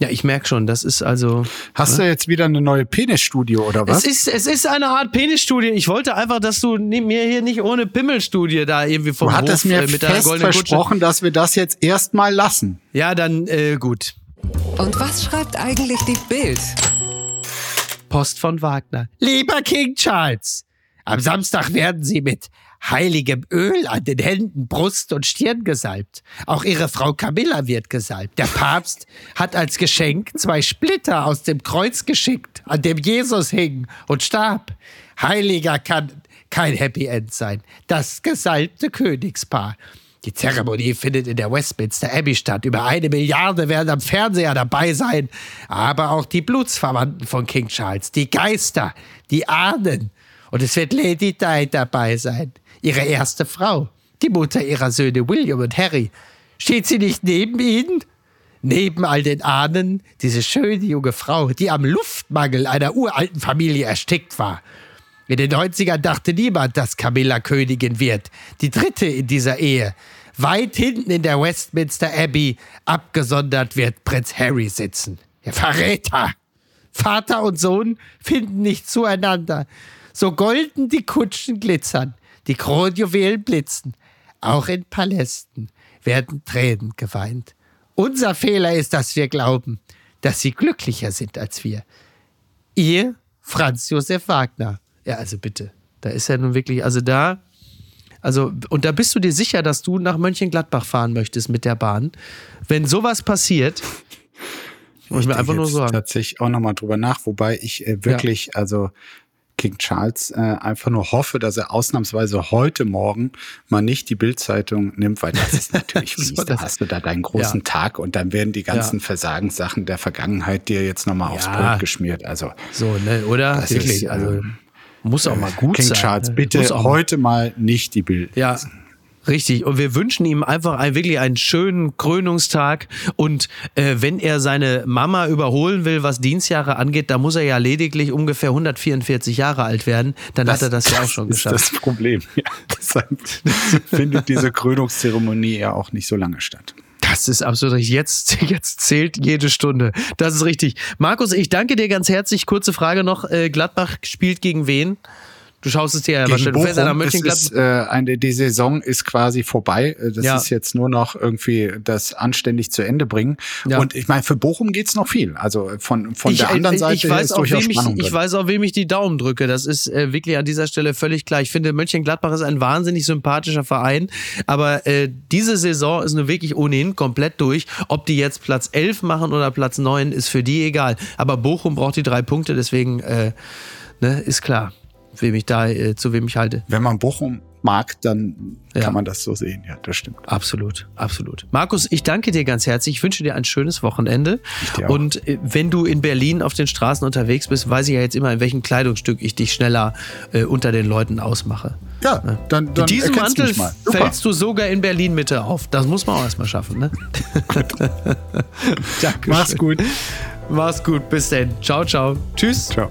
Ja, ich merke schon, das ist also.
Hast ne? du jetzt wieder eine neue Penisstudie oder was?
Es ist, es ist eine Art Penisstudie. Ich wollte einfach, dass du mir hier nicht ohne Pimmelstudie da irgendwie vom
Du hattest Hof, mir äh, mit fest versprochen, Kutsche. dass wir das jetzt erstmal lassen.
Ja, dann äh, gut.
Und was schreibt eigentlich die Bild?
Post von Wagner. Lieber King Charles, am Samstag werden Sie mit heiligem Öl an den Händen, Brust und Stirn gesalbt. Auch ihre Frau Camilla wird gesalbt. Der Papst hat als Geschenk zwei Splitter aus dem Kreuz geschickt, an dem Jesus hing und starb. Heiliger kann kein Happy End sein. Das gesalbte Königspaar. Die Zeremonie findet in der Westminster Abbey statt. Über eine Milliarde werden am Fernseher dabei sein. Aber auch die Blutsverwandten von King Charles, die Geister, die Ahnen. Und es wird Lady Di dabei sein ihre erste Frau, die Mutter ihrer Söhne William und Harry. Steht sie nicht neben ihnen? Neben all den Ahnen diese schöne junge Frau, die am Luftmangel einer uralten Familie erstickt war. In den 90ern dachte niemand, dass Camilla Königin wird, die dritte in dieser Ehe. Weit hinten in der Westminster Abbey, abgesondert, wird Prinz Harry sitzen. Der Verräter! Vater und Sohn finden nicht zueinander. So golden die Kutschen glitzern. Die Kronjuwelen blitzen. Auch in Palästen werden Tränen geweint. Unser Fehler ist, dass wir glauben, dass sie glücklicher sind als wir. Ihr Franz Josef Wagner. Ja, also bitte. Da ist er nun wirklich, also da, also, und da bist du dir sicher, dass du nach Mönchengladbach fahren möchtest mit der Bahn. Wenn sowas passiert, muss ich mir einfach nur sagen.
tatsächlich auch nochmal drüber nach, wobei ich äh, wirklich, ja. also King Charles äh, einfach nur hoffe, dass er ausnahmsweise heute Morgen mal nicht die Bildzeitung nimmt, weil das ist natürlich fies. so, da hast du da deinen großen ja. Tag und dann werden die ganzen ja. Versagenssachen der Vergangenheit dir jetzt nochmal ja. aufs Brot geschmiert. Also
so, ne, oder?
Wirklich, ist, also ähm, muss auch mal gut King sein. King Charles, ne? bitte heute mal nicht die Bild.
Ja. Lesen. Richtig. Und wir wünschen ihm einfach ein, wirklich einen schönen Krönungstag. Und äh, wenn er seine Mama überholen will, was Dienstjahre angeht, da muss er ja lediglich ungefähr 144 Jahre alt werden. Dann das, hat er das, das ja auch schon geschafft.
Das ist das Problem. Ja, deshalb findet diese Krönungszeremonie ja auch nicht so lange statt.
Das ist absolut richtig. Jetzt, jetzt zählt jede Stunde. Das ist richtig. Markus, ich danke dir ganz herzlich. Kurze Frage noch. Äh, Gladbach spielt gegen wen? Du schaust es dir ja
wahrscheinlich. Du fährst ja nach Mönchengladbach. Äh, eine, die Saison ist quasi vorbei. Das ja. ist jetzt nur noch irgendwie das anständig zu Ende bringen. Ja. Und ich meine, für Bochum geht's noch viel. Also von, von ich, der anderen Seite
ich weiß, ist durchaus wem Spannung ich, ich weiß auch, wem ich die Daumen drücke. Das ist äh, wirklich an dieser Stelle völlig klar. Ich finde, Mönchengladbach ist ein wahnsinnig sympathischer Verein. Aber äh, diese Saison ist nur wirklich ohnehin komplett durch. Ob die jetzt Platz 11 machen oder Platz 9, ist für die egal. Aber Bochum braucht die drei Punkte, deswegen äh, ne, ist klar wem ich da, äh, zu wem ich halte.
Wenn man Bochum mag, dann ja. kann man das so sehen. Ja, das stimmt.
Absolut, absolut. Markus, ich danke dir ganz herzlich. Ich wünsche dir ein schönes Wochenende. Und äh, wenn du in Berlin auf den Straßen unterwegs bist, weiß ich ja jetzt immer, in welchem Kleidungsstück ich dich schneller äh, unter den Leuten ausmache.
Ja, dann, dann
In diesem Mantel fällst du sogar in Berlin Mitte auf. Das muss man auch erstmal schaffen, ne?
Mach's gut.
Mach's gut. Bis dann. Ciao, ciao. Tschüss. Ciao.